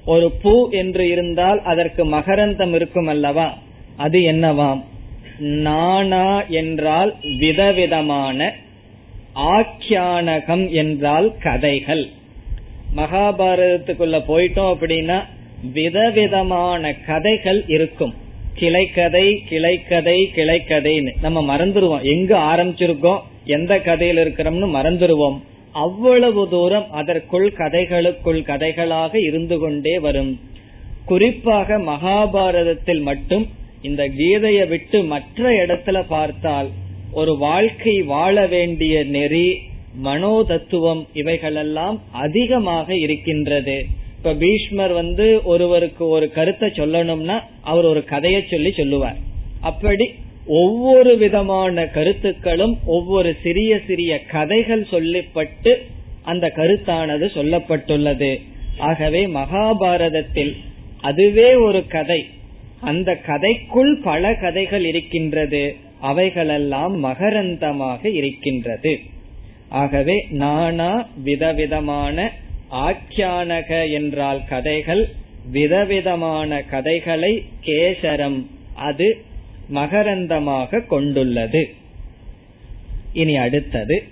ஒரு பூ என்று இருந்தால் அதற்கு மகரந்தம் இருக்கும் அல்லவா அது என்னவாம்? நானா என்றால் விதவிதமான ஆக்கியானகம் என்றால் கதைகள். மகாபாரதத்துக்குள்ள போயிட்டோம் அப்படின்னா விதவிதமான கதைகள் இருக்கும். கிளைக்கதை கிளைக்கதை கிளைக்கதைன்னு நம்ம மறந்துடுவோம் எங்க ஆரம்பிச்சிருக்கோம் எந்த கதையில இருக்கிறோம்னு மறந்துடுவோம் அவ்வளவு தூரம் அதற்குள் கதைகளுக்குள் கதைகளாக இருந்து கொண்டே வரும். குறிப்பாக மகாபாரதத்தில் மட்டும் இந்த கீதையை விட்டு மற்ற இடத்துல பார்த்தால் ஒரு வாழ்க்கை வாழ வேண்டிய நெறி மனோ தத்துவம் இவைகளெல்லாம் அதிகமாக இருக்கின்றது. இப்ப பீஷ்மர் வந்து ஒருவருக்கு ஒரு கருத்தை சொல்லணும்னா அவர் ஒரு கதையை சொல்லி சொல்லுவார். அப்படி ஒவ்வொரு விதமான கருத்துக்களும் ஒவ்வொரு சிறிய சிறிய கதைகள் சொல்லப்பட்டு அந்த கருத்தானது சொல்லப்பட்டுள்ளது. ஆகவே மகாபாரதத்தில் அதுவே ஒரு கதை. அந்த கதைக்குள் பல கதைகள் இருக்கின்றது. அவைகளெல்லாம் மகரந்தமாக இருக்கின்றது. ஆகவே நானா விதவிதமான ஆக்கியானக என்றால் கதைகள் விதவிதமான கதைகளை கேசரம் அது மகரந்தமாக கொண்டுள்ளது. இனி அடுத்தது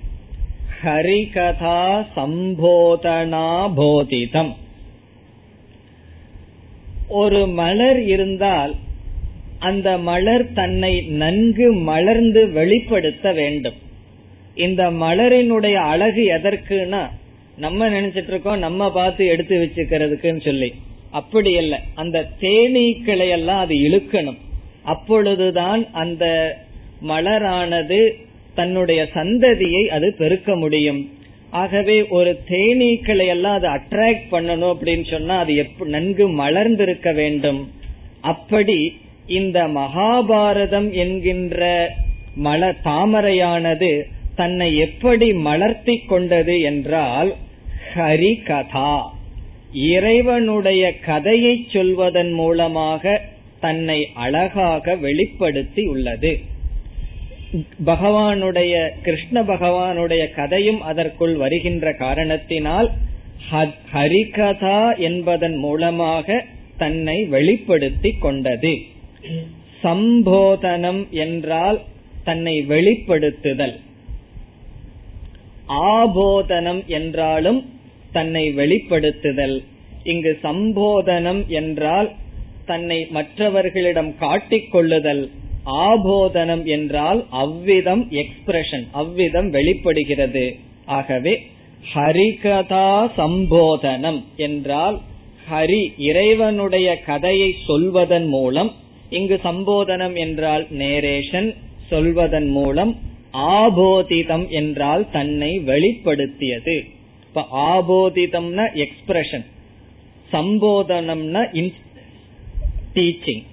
ஹரிகதா சம்போதனா போதிதம். ஒரு மலர் இருந்தால் அந்த மலர் தன்னை நன்கு மலர்ந்து வெளிப்படுத்த வேண்டும். இந்த மலரினுடைய அழகு எதற்குனா நம்ம நினைச்சிட்டு இருக்கோம் நம்ம பார்த்து எடுத்து வச்சுக்கிறதுக்குன்னு சொல்லி. அப்படி அல்ல அந்த தேனீக்களை எல்லாம் அது இழுக்கணும். அப்பொழுதுதான் அந்த மலரானது தன்னுடைய சந்ததியை அது பெருக்க முடியும். ஆகவே ஒரு தேனீக்களை எல்லாம் அது அட்ராக்ட் பண்ணணும் அப்படின்னு சொன்னா அது நன்கு மலர்ந்திருக்க வேண்டும். அப்படி இந்த மகாபாரதம் என்கின்ற மல தாமரையானது தன்னை எப்படி மலர்த்தி கொண்டது என்றால் ஹரி கதா. இறைவனுடைய கதையை சொல்வதன் மூலமாக தன்னை அழகாக வெளிப்படுத்தி உள்ளது. பகவானுடைய கிருஷ்ண பகவானுடைய கதையும் அதற்குள் வருகின்ற காரணத்தினால் ஹரிகதா என்பதன் மூலமாக தன்னை வெளிப்படுத்தி கொண்டது. சம்போதனம் என்றால் தன்னை வெளிப்படுத்துதல். ஆபோதனம் என்றாலும் தன்னை வெளிப்படுத்துதல். இங்கு சம்போதனம் என்றால் தன்னை மற்றவர்களிடம் காட்டிக் கொள்ளுதல். ஆபோதனம் என்றால் அவ்விதம் எக்ஸ்பிரஷன் அவ்விதம் வெளிப்படுகிறது. ஆகவே ஹரிகதா சம்போதனம் என்றால் ஹரி இறைவனுடைய கதையை சொல்வதன் மூலம் இங்கு சம்போதனம் என்றால் நேரேஷன் சொல்வதன் மூலம் ஆபோதிதம் என்றால் தன்னை வெளிப்படுத்தியது. இப்ப ஆபோதிதம்னா எக்ஸ்பிரஷன் சம்போதனம்னா டீச்சிங்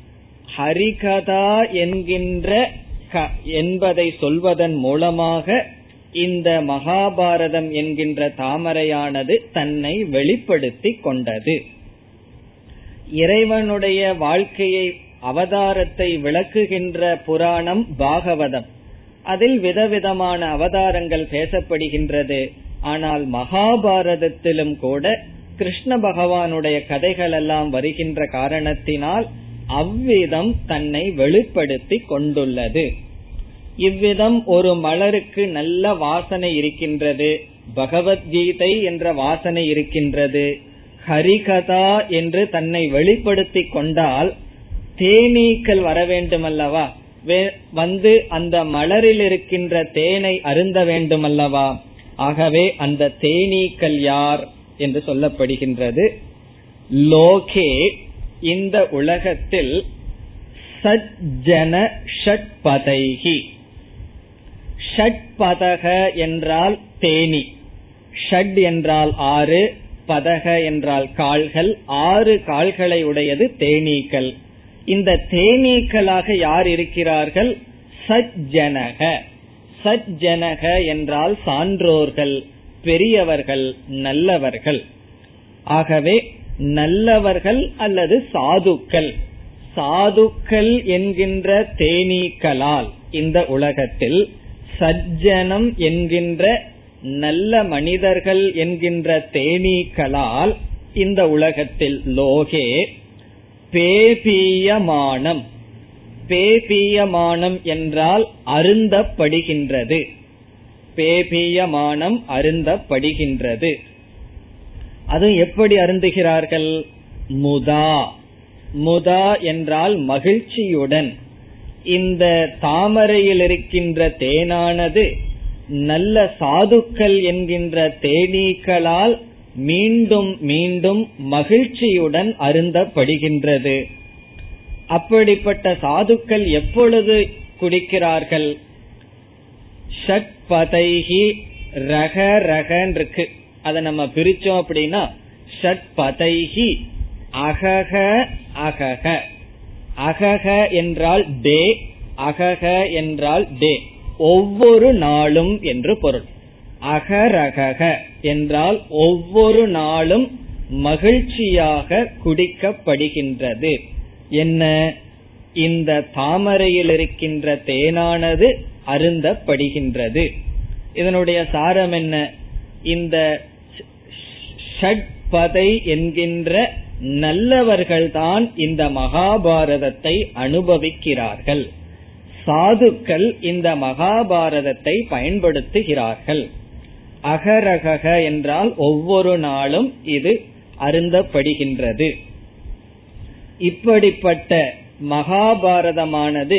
ஹரிகதா என்கின்ற என்பதை சொல்வதன் மூலமாக இந்த மகாபாரதம் என்கின்ற தாமரையானது தன்னை வெளிப்படுத்தி கொண்டது. இறைவனுடைய வாழ்க்கையை அவதாரத்தை விளக்குகின்ற புராணம் பாகவதம். அதில் விதவிதமான அவதாரங்கள் பேசப்படுகின்றது. ஆனால் மகாபாரதத்திலும் கூட கிருஷ்ண பகவானுடைய கதைகள் எல்லாம் வருகின்ற காரணத்தினால் அவ்விதம் தன்னை வெளிப்படுத்தி கொண்டுள்ளது. இவ்விதம் ஒரு மலருக்கு நல்ல வாசனை இருக்கின்றது. பகவத்கீதை என்ற வாசனை இருக்கின்றது. ஹரிகதா என்று தன்னை வெளிப்படுத்தி கொண்டால் தேனீக்கள் வர வேண்டும் அல்லவா வந்து அந்த மலரில் இருக்கின்ற தேனை அருந்த வேண்டும் அல்லவா ஆகவே அந்த தேனீக்கள் யார் என்று சொல்லப்படுகின்றது. லோகே இந்த உலகத்தில் சஜ்ஜன ஷட்பதைகி ஷட்பதக என்றால் தேனி. ஷட் என்றால் ஆறு பதக என்றால் கால்கள் ஆறு கால்களை உடையது தேனீக்கள். இந்த தேனீக்களாக யார் இருக்கிறார்கள்? சஜ்ஜனக. சஜ்ஜனக என்றால் சான்றோர்கள் பெரியவர்கள் நல்லவர்கள். ஆகவே நல்லவர்கள் அல்லது சாதுக்கள். சாதுக்கள் என்கின்ற தேனீக்களால் இந்த உலகத்தில் சஜ்ஜனம் என்கின்ற நல்ல மனிதர்கள் என்கின்ற தேனீக்களால் இந்த உலகத்தில் லோகே பேபீயமானம். பேபீயமானம் என்றால் அருந்தப்படுகின்றது. பேபீயமானம் அருந்தப்படுகின்றது. அது எப்படி அருந்துகிறார்கள்? முதா. முதா என்றால் மகிழ்ச்சியுடன். இந்த தாமரையில் இருக்கின்ற தேனானது நல்ல சாதுக்கள் என்கின்ற தேனீக்களால் மீண்டும் மீண்டும் மகிழ்ச்சியுடன் அருந்தப்படுகின்றது. அப்படிப்பட்ட சாதுக்கள் எப்பொழுது குடிக்கிறார்கள்? ஷட்பதைகி ரக ரகன் இருக்கு அதை நம்ம பிரிச்சோம் அப்படின்னா ஷட்பதைகி அகக அகக அகக என்றால் டே அகக என்றால் டே. ஒவ்வொரு நாளும் என்று பொருள். அகரகக என்றால் ஒவ்வொரு நாளும் மகிழ்ச்சியாக குடிக்கப்படுகின்றது. என்ன? இந்த தாமரையில் இருக்கின்ற தேனானது அருந்தப்படுகின்றது. இதனுடைய சாரம் என்ன? இந்த ஷட்பதை என்கின்ற நல்லவர்கள்தான் இந்த மகாபாரதத்தை அனுபவிக்கிறார்கள். சாதுக்கள் இந்த மகாபாரதத்தை பயன்படுத்துகிறார்கள். அகரகக என்றால் ஒவ்வொரு நாளும் இது அருந்தப்படுகின்றது. இப்படிப்பட்ட மகாபாரதமானது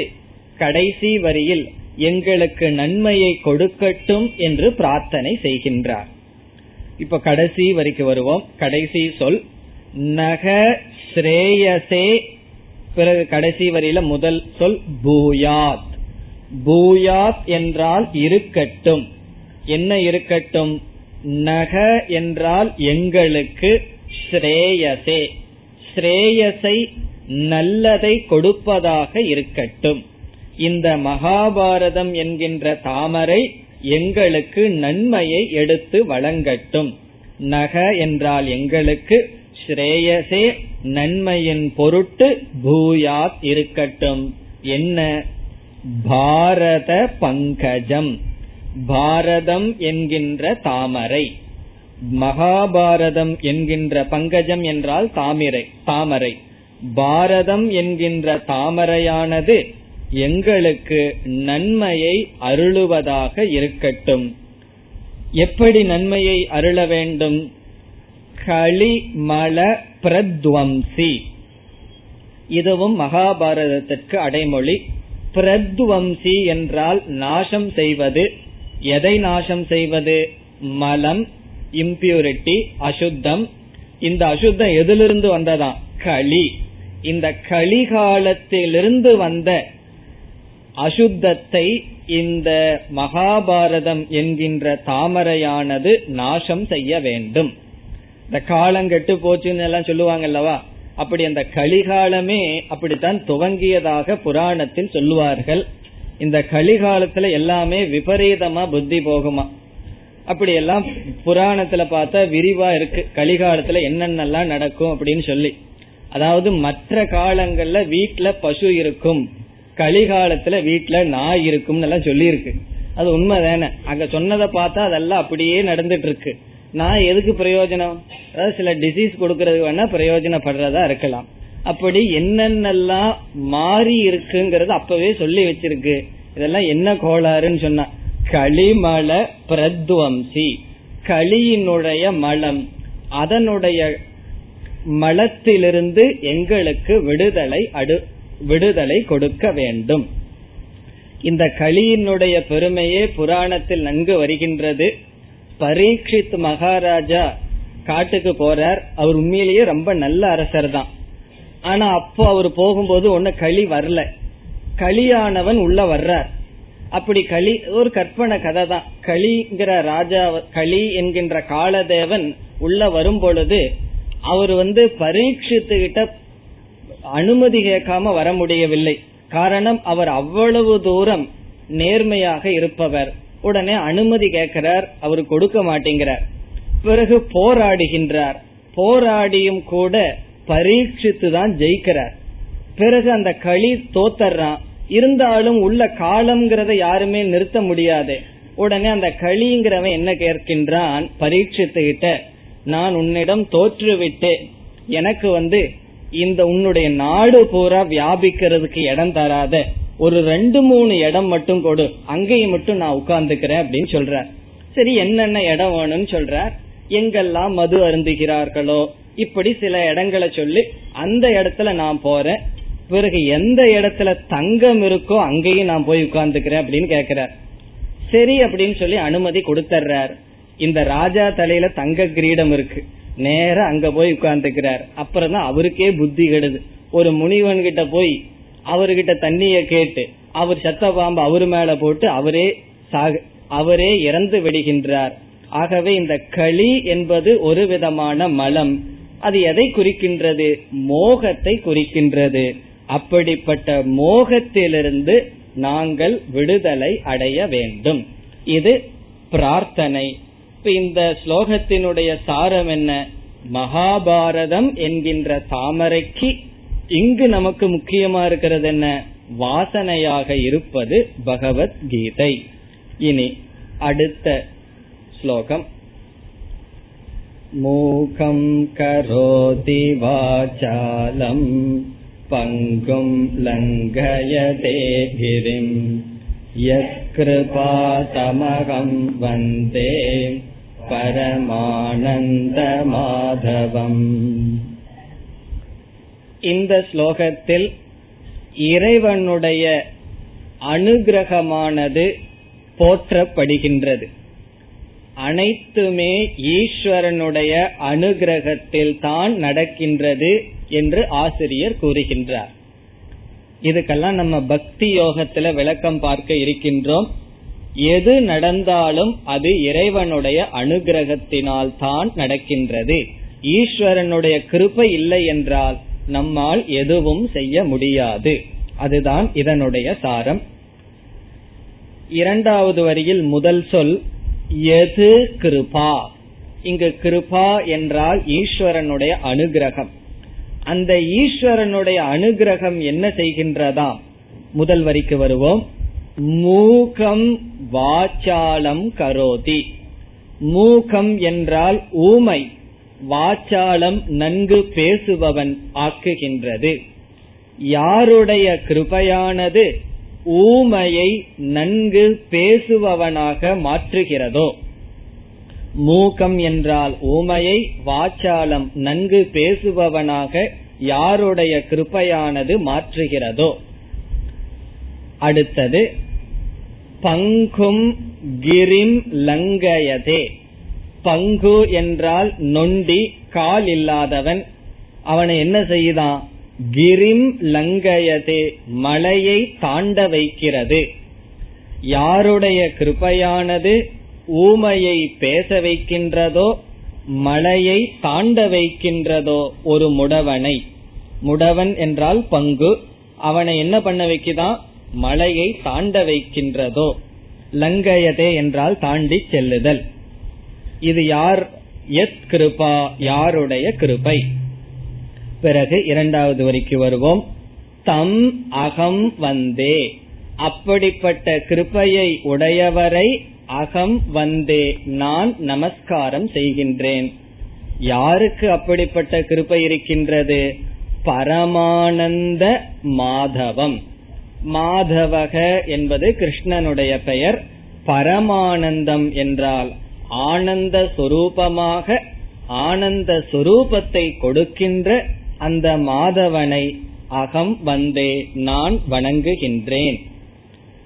கடைசி வரியில் எங்களுக்கு நன்மையை கொடுக்கட்டும் என்று பிரார்த்தனை செய்கின்றார். இப்ப கடைசி வரிக்கு வருவோம். கடைசி சொல் நக ஸ்ரேயசே பிறகு கடைசி வரியில முதல் சொல் பூயாத் பூயாத் என்றால் இருக்கட்டும். என்ன இருக்கட்டும்? நக என்றால் எங்களுக்கு ஸ்ரேயசே. ஸ்ரேயசை நல்லதை கொடுப்பதாக இருக்கட்டும். இந்த மகாபாரதம் என்கின்ற தாமரை எங்களுக்கு நன்மையை எடுத்து வழங்கட்டும். நக என்றால் எங்களுக்கு ஸ்ரேயசே நன்மையின் பொருட்டு பூயாத் இருக்கட்டும். என்ன? பாரத பங்கஜம். பாரதம் என்கின்ற தாமரை. மகாபாரதம் என்கின்ற பங்கஜம் என்றால் தாமிரை தாமரை. பாரதம் என்கின்ற தாமரையானது எங்களுக்கு நன்மையை அருளுவதாக இருக்கட்டும். எப்படி நன்மையை அருள வேண்டும்? களிமல பிரத்வம்சி. இதுவும் மகாபாரதத்திற்கு அடைமொழி. பிரத்வம்சி என்றால் நாசம் செய்வது. எதை நாசம் செய்வது? மலம் இம்பியூரிட்டி அசுத்தம். இந்த அசுத்தம் எதிலிருந்து வந்ததாம் களி. இந்த களி காலத்திலிருந்து வந்த அசுத்தத்தை இந்த மகாபாரதம் என்கின்ற தாமரையானது நாசம் செய்ய வேண்டும். இந்த காலம் கெட்டு போச்சுன்னு எல்லாம் சொல்லுவாங்க அல்லவா அப்படி அந்த கலிகாலமே அப்படித்தான் துவங்கியதாக புராணத்தில் சொல்லுவார்கள். இந்த கலிகாலத்துல எல்லாமே விபரீதமா புத்தி போகுமா? அப்படி எல்லாம் புராணத்துல பார்த்தா விரிவா இருக்கு. கலிகாலத்துல என்னென்னலாம் நடக்கும் அப்படின்னு சொல்லி. அதாவது மற்ற காலங்கள்ல வீட்டுல பசு இருக்கும். கலிகாலத்துல வீட்டுல நாய் இருக்கும் எல்லாம் சொல்லி இருக்கு அது உண்மை தானே அங்க சொன்னதை பார்த்தா அதெல்லாம் அப்படியே நடந்துட்டு இருக்கு நான் எதுக்கு பிரயோஜனம்? அதாவது சில டிசீஸ் கொடுக்கறது வேணா பிரயோஜனப்படுறதா இருக்கலாம். அப்படி என்னென்னலாம் மாறி இருக்குங்கறது அப்பவே சொல்லி வச்சிருக்கு. இதெல்லாம் என்ன கோளாறுன்னு சொன்னா. களிமல பிரத்வம்சி. களியினுடைய மலம் அதனுடைய மலத்திலிருந்து எங்களுக்கு விடுதலை அடு விடுதலை கொடுக்க வேண்டும். இந்த களியினுடைய பெருமையே புராணத்தில் நன்கு வருகின்றது. பரீட்சித் மகாராஜா காட்டுக்கு போறார். அவர் உண்மையிலேயே ரொம்ப நல்ல அரசர் தான். ஆனா அப்போ அவர் போகும்போது ஒன்னு களி வரல. களியானவன் உள்ள வர்றார். அப்படி களி ஒரு கற்பனை கதை தான் களிங்கிற ராஜா களி என்கின்ற காலதேவன் உள்ள வரும் பொழுது அவர் வந்து பரீட்சித்துக்கிட்ட அனுமதி கேட்காம வர முடியவில்லை. காரணம் அவர் அவ்வளவு தூரம் நேர்மையாக இருப்பவர். உடனே அனுமதி கேட்கிறார் அவர் கொடுக்க மாட்டேங்கிறார். பிறகு போராடுகின்றார். போராடியும் கூட பரீட்சித்து தான் ஜெயிக்கிறார். பிறகு அந்த களி தோத்தர்றான். இருந்தாலும் உள்ள காலம்ங்கிறத யாருமே நிறுத்த முடியாது. உடனே அந்த களிங்கிறவன் என்ன கேட்கின்றான்? பரீட்சித்துக்கிட்ட நான் உன்னிடம் தோற்றுவிட்டேன். எனக்கு வந்து இந்த உன்னுடைய நாடு பூரா வியாபிக்கிறதுக்கு இடம் தராத. ஒரு ரெண்டு மூணு இடம் மட்டும் கொடு. அங்கேயும் மட்டும் நான் உட்கார்ந்துக்கிறேன் அப்படின்னு சொல்ற சரி என்னென்ன இடம் வேணும்னு சொல்ற எங்கெல்லாம் மது அருந்துகிறார்களோ? இப்படி சில இடங்களை சொல்லி அந்த இடத்துல நான் போறேன். பிறகு எந்த இடத்துல தங்கம் இருக்கோ அங்கேயும் நான் போய் உட்கார்ந்துக்கிறேன் அப்படின்னு கேக்குறார் சரி அப்படின்னு சொல்லி அனுமதி கொடுத்துறார் இந்த ராஜா தலையில தங்க கிரீடம் இருக்கு. நேர அங்க போய் உட்கார்ந்துக்கிறார். அப்புறம் தான் அவருக்கே புத்தி கெடுது. ஒரு முனிவன் கிட்ட போய் அவர்கிட்ட தண்ணிய கேட்டு அவர் சத்த பாம்பு அவரு மேல போட்டு அவரே சாக அவரே இறந்து விடுகின்றார். ஆகவே இந்த களி என்பது ஒரு விதமான மலம். அது எதை குறிக்கின்றது? மோகத்தை குறிக்கின்றது. அப்படிப்பட்ட மோகத்திலிருந்து நாங்கள் விடுதலை அடைய வேண்டும். இது பிரார்த்தனை. இந்த ஸ்லோகத்தினுடைய சாரம் என்ன? மகாபாரதம் என்கின்ற தாமரைக்கு இங்கு நமக்கு முக்கியமா இருக்கிறது என்ன? வாசனையாக இருப்பது பகவத்கீதை. இனி அடுத்த ஸ்லோகம். மூகம் கரோதி வாசாலம். பங்கும் லங்கயதே கிரிம். யக்ருபாதமகம் வந்தே பரமானந்த மாதவம் இந்த ஸ்லோகத்தில் இறைவனுடைய அனுகிரகமானது போற்றப்படுகின்றது. அனைத்துமே ஈஸ்வரனுடைய அனுகிரகத்தில் தான் நடக்கின்றது. என்று ஆசிரியர் கூறுகின்றார். இதுக்கெல்லாம் நம்ம பக்தி யோகத்துல விளக்கம் பார்க்க இருக்கின்றோம். எது நடந்தாலும் அது இறைவனுடைய அனுகிரகத்தினால் தான் நடக்கின்றது. ஈஸ்வரனுடைய கிருப்பை இல்லை என்றால் நம்மால் எதுவும் செய்ய முடியாது. அதுதான் இதனுடைய சாரம். இரண்டாவது வரியில் முதல் சொல் எது கிருபா? இங்கு கிருபா என்றால் ஈஸ்வரனுடைய அனுகிரகம். அந்த ஈஸ்வரனுடைய அனுகிரகம் என்ன செய்கின்றதா? முதல் வரிக்கு வருவோம். மூகம் வாச்சாலம் கரோதி. மூகம் என்றால் ஊமை. வாச்சாலம் நன்கு பேசுபவன் ஆக்குகின்றது. யாருடைய கிருபையானது ஊமையை நன்கு பேசுபவனாக மாற்றுகிறதோ? மூகம் என்றால் ஊமையை வாச்சாலம் நன்கு பேசுபவனாக யாருடைய கிருப்பையானது மாற்றுகிறதோ. அடுத்தது பங்கும் கிரிம் லங்கயதே. பங்கு என்றால் நொண்டி கால் இல்லாதவன். அவனை என்ன செய்தான்? கிரிம் லங்கயதே மலையை தாண்ட வைக்கிறது. யாருடைய கிருபையானது ஊமையை பேச வைக்கின்றதோ மலையை தாண்ட வைக்கின்றதோ ஒரு முடவனை. முடவன் என்றால் பங்கு. அவனை என்ன பண்ண வைக்குதான்? மலையை தாண்ட வைக்கின்றதோ. லங்கயதே என்றால் தாண்டி செல்லுதல். இது யார்? எத் கிருபா யாருடைய கிருபை. பிறகு இரண்டாவது வரைக்கு வருவோம். தம் அகம் வந்தே. அப்படிப்பட்ட கிருப்பையை உடையவரை அகம் வந்தே நான் நமஸ்காரம் செய்கின்றேன். யாருக்கு அப்படிப்பட்ட கிருப்பை இருக்கின்றது? பரமானந்த மாதவம். மாதவக என்பது கிருஷ்ணனுடைய பெயர். பரமானந்தம் என்றால் ஆனந்த சுரூபமாக ஆனந்த சுரூபத்தை கொடுக்கின்ற அந்த மாதவனை அகம் வந்தே நான் வணங்குகின்றேன்.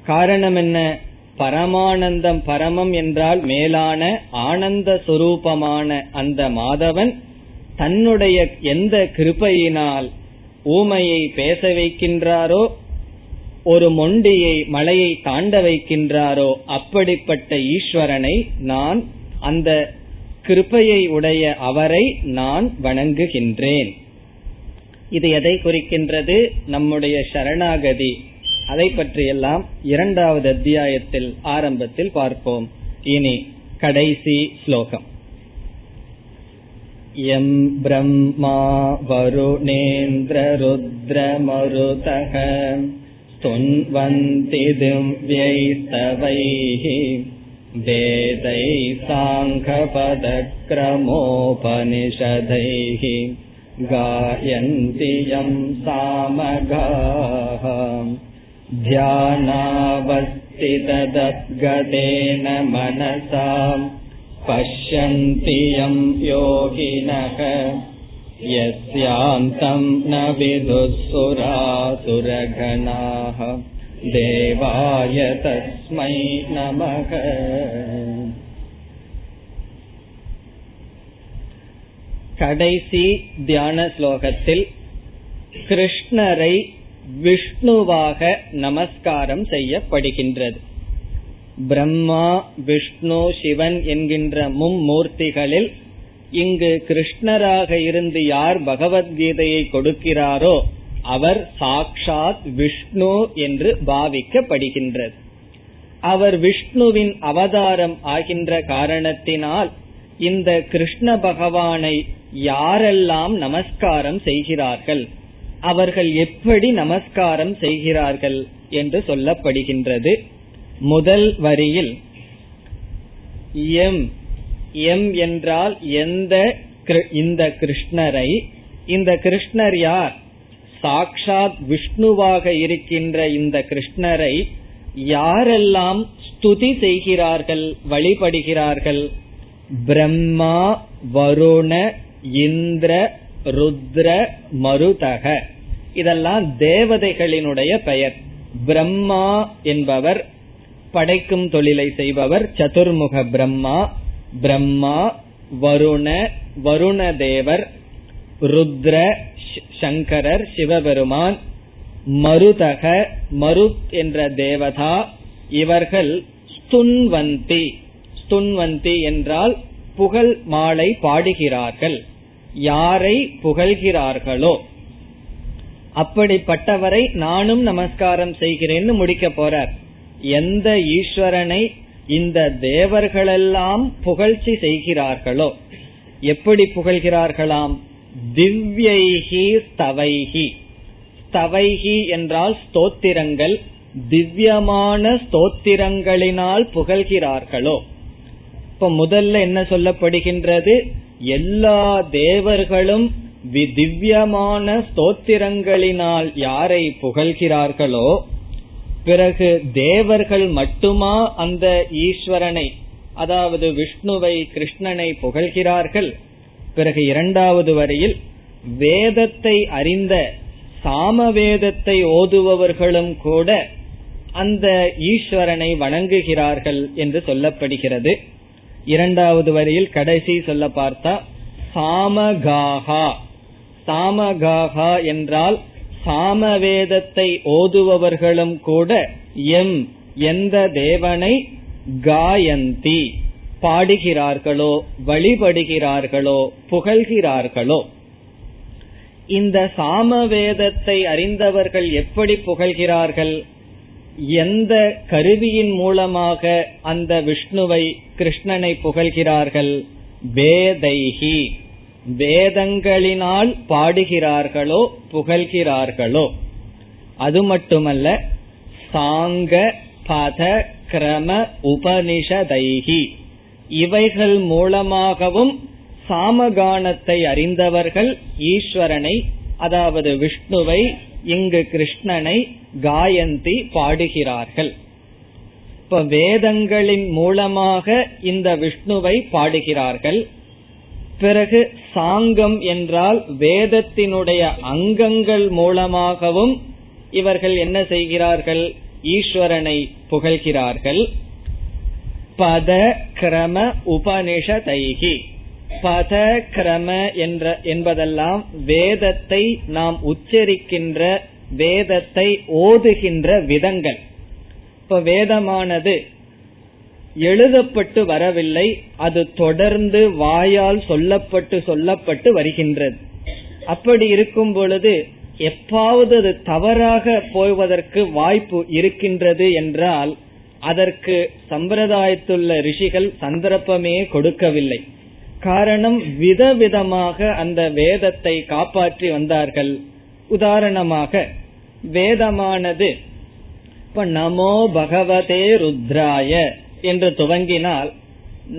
காரணம் என்ன? பரமானந்தம் பரமம் என்றால் மேலான ஆனந்த சுரூபமான அந்த மாதவன் தன்னுடைய எந்த கிருப்பையினால் ஊமையை பேச வைக்கின்றாரோ ஒரு மொண்டியை மலையை தாண்ட வைக்கின்றாரோ அப்படிப்பட்ட ஈஸ்வரனை நான் அந்த கிருப்பையை உடைய அவரை நான் வணங்குகின்றேன். இது எதை குறிக்கின்றது? நம்முடைய சரணாகதி. அதை பற்றியெல்லாம் இரண்டாவது அத்தியாயத்தில் ஆரம்பத்தில் பார்ப்போம் இனி கடைசி ஸ்லோகம் எம் பிரம்மா வருணேந்திரருத்ரமருதக स्तुन्वन्ति दिव्यैस्तवैः वेदैः साङ्घपदक्रमोपनिषदैः गायन्ति यं सामगाः ध्यानावस्थितदद्गतेन मनसाम् पश्यन्ति यं योगिनः यस्यान्तं न विदुःसुरासुरगणाः देवाय तस्मै नमः கடைசி தியான ஸ்லோகத்தில் கிருஷ்ணரை விஷ்ணுவாக நமஸ்காரம் செய்யப்படுகின்றது. பிரம்மா விஷ்ணு சிவன் என்கின்ற மும்மூர்த்திகளில் இங்கு கிருஷ்ணராக இருந்து யார் பகவத்கீதையை கொடுக்கிறாரோ அவர் சாக்ஷாத் விஷ்ணு என்று பாவிக்கப்படுகின்றது. அவர் விஷ்ணுவின் அவதாரம் ஆகின்ற காரணத்தினால் இந்த கிருஷ்ண பகவானை யாரெல்லாம் நமஸ்காரம் செய்கிறார்கள்? அவர்கள் எப்படி நமஸ்காரம் செய்கிறார்கள் என்று சொல்லப்படுகின்றது. முதல் வரியில் எம் எம் என்றால் எந்த இந்த கிருஷ்ணரை. இந்த கிருஷ்ணர் யார்? சாக்ஷாத் விஷ்ணுவாக இருக்கின்ற இந்த கிருஷ்ணரை யாரெல்லாம் ஸ்துதி செய்கிறார்கள் வழிபடுகிறார்கள்? பிரம்மா வருண இந்திர ருத்ர மருதக. இதெல்லாம் தேவதைகளினுடைய பெயர். பிரம்மா என்பவர் படைக்கும் தொழிலை செய்பவர் சதுர்முக பிரம்மா பிரம்மா வருண வருண தேவர் ருத்ர சங்கரர் சிவபெருமான் மருதக மருத் என்ற தேவதா. இவர்கள் ஸ்துன்வந்தி. ஸ்துன்வந்தி என்றால் புகழ் மாலை பாடுகிறார்கள். யாரை புகழ்கிறார்களோ? அப்படிப்பட்டவரை நானும் நமஸ்காரம் செய்கிறேன்னு முடிக்க போறார். எந்த ஈஸ்வரனை இந்த தேவர்களெல்லாம் புகழ்ச்சி செய்கிறார்களோ? எப்படி புகழ்கிறார்களாம்? திவ்யைகி ஸ்தவைகி ஸ்தவைகி என்றால் ஸ்தோத்திரங்கள். திவ்யமான ஸ்தோத்திரங்களினால் புகழ்கிறார்களோ? இப்ப முதல்ல என்ன சொல்லப்படுகின்றது? எல்லா தேவர்களும் திவ்யமான ஸ்தோத்திரங்களினால் யாரை புகழ்கிறார்களோ பிறகு தேவர்கள் மட்டுமா அந்த ஈஸ்வரனை அதாவது விஷ்ணுவை கிருஷ்ணனை புகழ்கிறார்கள்? பிறகு இரண்டாவது வரியில் வேதத்தை அறிந்த சாமவேதத்தை ஓதுபவர்களும் கூட அந்த ஈஸ்வரனை வணங்குகிறார்கள் என்று சொல்லப்படுகிறது. இரண்டாவது வரியில் கடைசி சொல்ல பார்த்தா சாமகாகா. சாமகாகா என்றால் சாமவேதத்தை ஓதுபவர்களும் கூட எம் எந்த தேவனை காயந்தி. பாடுகிறார்களோ வழிபடுகிறார்களோ புகழ்கிறார்களோ. இந்த சாமவேதத்தை அறிந்தவர்கள் எப்படி புகழ்கிறார்கள்? எந்த கருவியின் மூலமாக அந்த விஷ்ணுவை கிருஷ்ணனை புகழ்கிறார்கள்? வேதைகி வேதங்களினால் பாடுகிறார்களோ புகழ்கிறார்களோ. அது மட்டுமல்ல சாங்க பத கிரம உபனிஷதைகி இவைகள் மூலமாகவும் சாமகானத்தை அறிந்தவர்கள் ஈஸ்வரனை அதாவது விஷ்ணுவை இங்கு கிருஷ்ணனை காயந்தி பாடுகிறார்கள். இப்ப வேதங்களின் மூலமாக இந்த விஷ்ணுவை பாடுகிறார்கள். பிறகு சாங்கம் என்றால் வேதத்தினுடைய அங்கங்கள் மூலமாகவும் இவர்கள் என்ன செய்கிறார்கள்? ஈஸ்வரனை புகழ்கிறார்கள். பத கிரம உபனிஷதைகி. பத கிரம என்ற என்பதெல்லாம் வேதத்தை நாம் உச்சரிக்கின்ற வேதத்தை ஓதுகின்ற விதங்கள். இப்ப வேதமானது எழுதப்பட்டு வரவில்லை அது தொடர்ந்து வாயால் சொல்லப்பட்டு சொல்லப்பட்டு வருகின்றது. அப்படி இருக்கும் பொழுது எப்பாவது அது தவறாக போவதற்கு வாய்ப்பு இருக்கின்றது என்றால் அதற்கு சம்பிரதாயத்துள்ள ரிஷிகள் சந்தர்ப்பமே கொடுக்கவில்லை. காரணம் விதவிதமாக அந்த வேதத்தை காப்பாற்றி வந்தார்கள். உதாரணமாக வேதமானது இப்ப நமோ பகவதே ருத்ராய என்று துவங்கினால்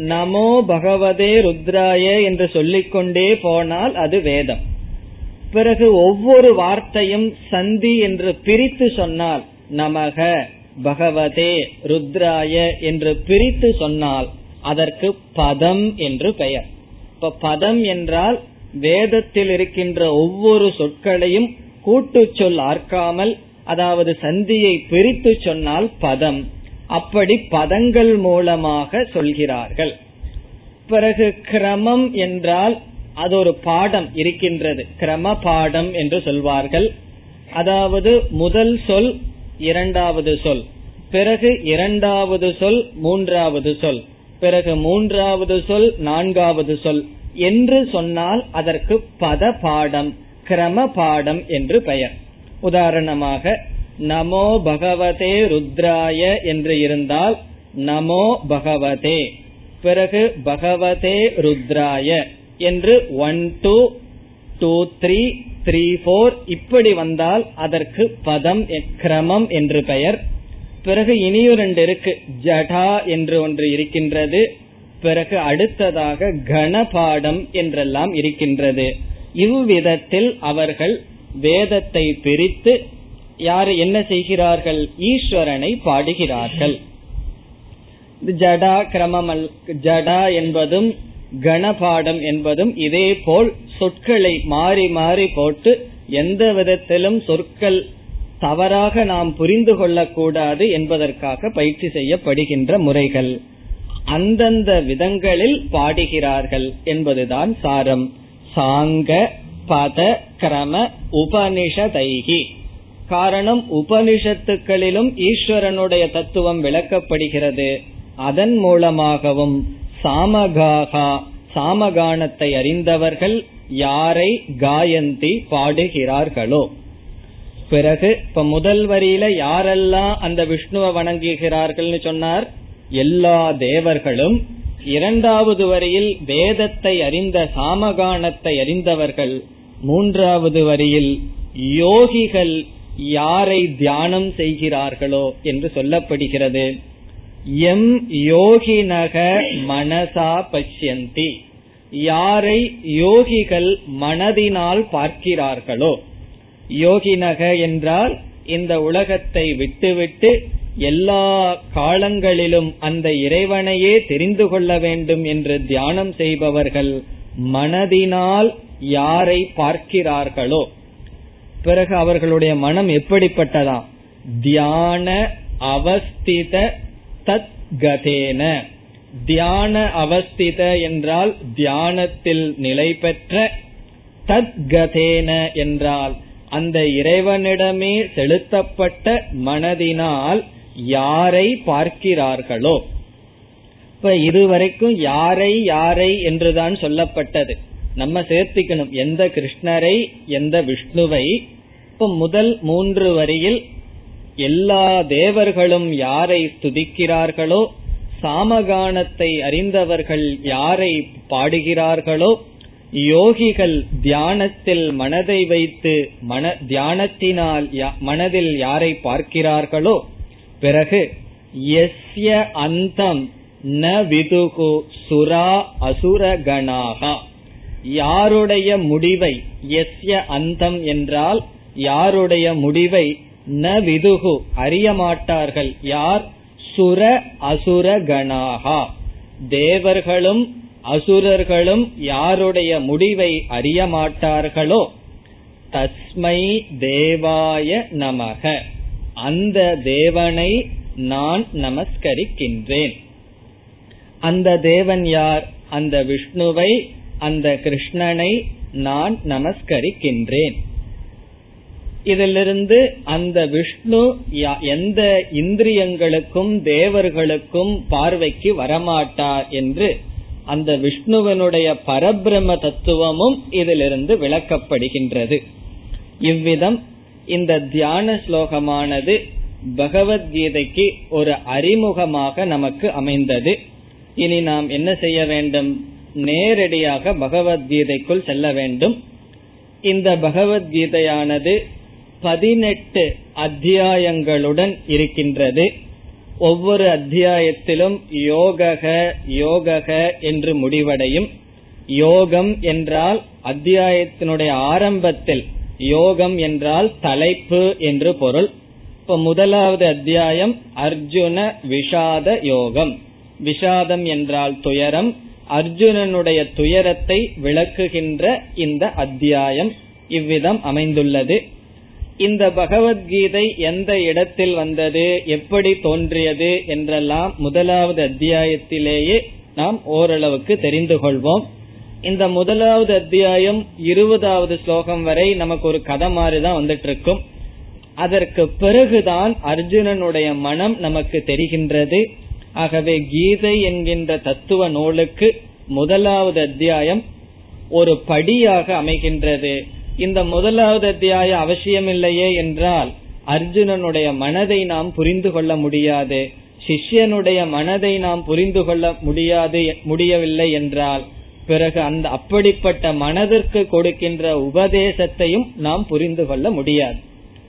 நமோ பகவதே ருத்ராய என்று சொல்லிக்கொண்டே போனால் அது வேதம். பிறகு ஒவ்வொரு வார்த்தையும் சந்தி என்று பிரித்து சொன்னால் நமக பகவதே ருத்ராய என்று பிரித்து சொன்னால் அதற்கு பதம் என்று பெயர். இப்ப பதம் என்றால் வேதத்தில் இருக்கின்ற ஒவ்வொரு சொற்களையும் கூட்டு சொல் ஆர்க்காமல் அதாவது சந்தியை பிரித்து சொன்னால் பதம். அப்படி பதங்கள் மூலமாக சொல்கிறார்கள். பிறகு கிரமம் என்றால் அது ஒரு பாடம் இருக்கின்றது. கிரம பாடம் என்று சொல்வார்கள். அதாவது முதல் சொல் இரண்டாவது சொல் பிறகு இரண்டாவது சொல் மூன்றாவது சொல். பிறகு மூன்றாவது சொல் நான்காவது சொல். என்று சொன்னால் அதற்கு பத பாடம் கிரம பாடம் என்று பெயர். உதாரணமாக நமோ பகவதே ருத்ராய என்று இருந்தால் நமோ பகவதே. பிறகு பகவதே ருத்ராய என்று one two two three three four இப்படி வந்தால் அதற்கு பதம் கிரமம் என்று பெயர். பிறகு இனியும் ரெண்டு இருக்கு. ஜடா என்று ஒன்று இருக்கின்றது. பிறகு அடுத்ததாக கணபாடம் என்றெல்லாம் இருக்கின்றது. இவ்விதத்தில் அவர்கள் வேதத்தை பிரித்து யார் என்ன செய்கிறார்கள்? ஈஸ்வரனை பாடுகிறார்கள். ஜடா கிரமம் ஜடா என்பதும் கணபாடம் என்பதும் இதே போல் சொற்களை மாறி மாறி போட்டு எந்த விதத்திலும் சொற்கள் தவறாக நாம் புரிந்து கொள்ளக்கூடாது என்பதற்காக பயிற்சி செய்யப்படுகின்ற முறைகள். அந்தந்த விதங்களில் பாடுகிறார்கள் என்பதுதான் சாரம். சாங்க பத கிரம உபனிஷதைகி. காரணம் உபனிஷத்துக்களிலும் ஈஸ்வரனுடைய தத்துவம் விளக்கப்படுகிறது. அதன் மூலமாகவும் சாமகாகா சாமகானத்தை அறிந்தவர்கள் யாரை காயந்தி பாடுகிறார்களோ. பிறகு இப்ப முதல் வரியில யாரெல்லாம் அந்த விஷ்ணுவை வணங்குகிறார்கள்னு சொன்னார்? எல்லா தேவர்களும். இரண்டாவது வரியில் வேதத்தை அறிந்த சாமகானத்தை அறிந்தவர்கள். மூன்றாவது வரியில் யோகிகள் யாரை தியானம் செய்கிறார்களோ என்று சொல்லப்படுகிறது. எம் யோகினக மனசா பஷ்யந்தி. யாரை யோகிகள் மனதினால் பார்க்கிறார்களோ யோகினக என்றால் இந்த உலகத்தை விட்டுவிட்டு எல்லா காலங்களிலும் அந்த இறைவனையே தெரிந்து கொள்ள வேண்டும் என்று தியானம் செய்பவர்கள் மனதினால் யாரை பார்க்கிறார்களோ? பிறகு அவர்களுடைய மனம் எப்படிப்பட்டதா? தியான அவஸ்தித தத் கதேன தியான அவஸ்தித என்றால் தியானத்தில் நிலை பெற்ற தத் கதேன என்றால் அந்த இறைவனிடமே செலுத்தப்பட்ட மனதினால் யாரை பார்க்கிறார்களோ? இப்ப இதுவரைக்கும் யாரை யாரை என்றுதான் சொல்லப்பட்டது. நம்ம சேர்த்திக்கணும். எந்த கிருஷ்ணரை எந்த விஷ்ணுவை? இப்ப முதல் மூன்று வரியில் எல்லா தேவர்களும் யாரை துதிக்கிறார்களோ சாமகானத்தை அறிந்தவர்கள் யாரை பாடுகிறார்களோ யோகிகள் தியானத்தில் மனதை வைத்து மன தியானத்தினால் மனதில் யாரை பார்க்கிறார்களோ பிறகு எஸ்ய அந்தம் ந விதுகு சுரா அசுரகணாகா. யாருடைய முடிவை எஸ்ய அந்தம் என்றால் யாருடைய முடிவை ந விதுகு அறியமாட்டார்கள் யார்? சுர அசுர கணாகா தேவர்களும் அசுரர்களும் யாருடைய முடிவை அறியமாட்டார்களோ தஸ்மை தேவாய நமக. அந்த தேவனை நான் நமஸ்கரிக்கின்றேன். அந்த தேவன் யார்? அந்த விஷ்ணுவை அந்த கிருஷ்ணனை நான் நமஸ்கரிக்கின்றேன். இதிலிருந்து அந்த விஷ்ணு எந்த இந்திரியங்களுக்கும் தேவர்களுக்கும் பார்வைக்கு வரமாட்டார் என்று அந்த விஷ்ணுவனுடைய பரபிரம தத்துவமும் இதிலிருந்து விளக்கப்படுகின்றது. இவ்விதம் இந்த தியான ஸ்லோகமானது பகவத்கீதைக்கு ஒரு அறிமுகமாக நமக்கு அமைந்தது. இனி நாம் என்ன செய்ய வேண்டும்? நேரடியாக பகவத்கீதைக்குள் செல்ல வேண்டும். இந்த பகவத்கீதையானது பதினெட்டு அத்தியாயங்களுடன் இருக்கின்றது. ஒவ்வொரு அத்தியாயத்திலும் யோகக யோகக என்று முடிவடையும். யோகம் என்றால் அத்தியாயத்தினுடைய ஆரம்பத்தில் யோகம் என்றால் தலைப்பு என்று பொருள். இப்ப முதலாவது அத்தியாயம் அர்ஜுன விஷாத யோகம். விஷாதம் என்றால் துயரம். அர்ஜுனனுடைய துயரத்தை விளக்குகின்ற இந்த அத்தியாயம் இவ்விதம் அமைந்துள்ளது. இந்த பகவத்கீதை எந்த இடத்தில் வந்தது எப்படி தோன்றியது என்றெல்லாம் முதலாவது அத்தியாயத்திலேயே நாம் ஓரளவுக்கு தெரிந்து கொள்வோம். இந்த முதலாவது அத்தியாயம் இருபதாவது ஸ்லோகம் வரை நமக்கு ஒரு கதை மாதிரிதான் வந்துட்டு இருக்கும் அதற்கு பிறகுதான் அர்ஜுனனுடைய மனம் நமக்கு தெரிகின்றது. ஆகவே கீதை என்கின்ற தத்துவ நூலுக்கு முதலாவது அத்தியாயம் ஒரு படியாக அமைகின்றது. இந்த முதலாவது அத்தியாய அவசியமில்லையே என்றால் அர்ஜுனனுடைய மனதை நாம் புரிந்து கொள்ள முடியாது. சிஷ்யனுடைய மனதை நாம் புரிந்து கொள்ள முடியாது முடியவில்லை என்றால் பிறகு அந்த அப்படிப்பட்ட மனதிற்கு கொடுக்கின்ற உபதேசத்தையும் நாம் புரிந்து கொள்ள முடியாது.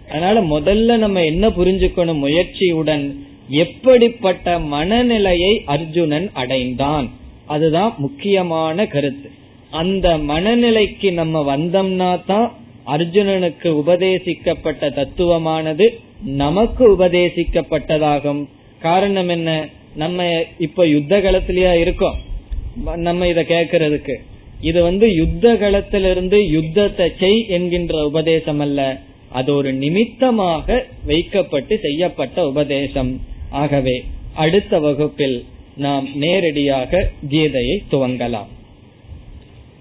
அதனால முதல்ல நம்ம என்ன புரிஞ்சுக்கணும் முயற்சியுடன் எப்படிப்பட்ட மனநிலையை அர்ஜுனன் அடைந்தான்? அதுதான் முக்கியமான கருத்து. அந்த மனநிலைக்கு நம்ம வந்தோம்னா தான் அர்ஜுனனுக்கு உபதேசிக்கப்பட்ட தத்துவமானது நமக்கு உபதேசிக்கப்பட்டதாகும். காரணம் என்ன? நம்ம இப்ப யுத்த களத்திலயா இருக்கோம். நம்ம இத கேக்குறதுக்கு இது வந்து யுத்த களத்திலிருந்து யுத்தத்தை செய் என்கின்ற உபதேசம் அல்ல. அது ஒரு நிமித்தமாக வைக்கப்பட்டு செய்யப்பட்ட உபதேசம். ஆகவே அடுத்த வகுப்பில் நாம் நேரடியாக கீதையை துவங்கலாம்.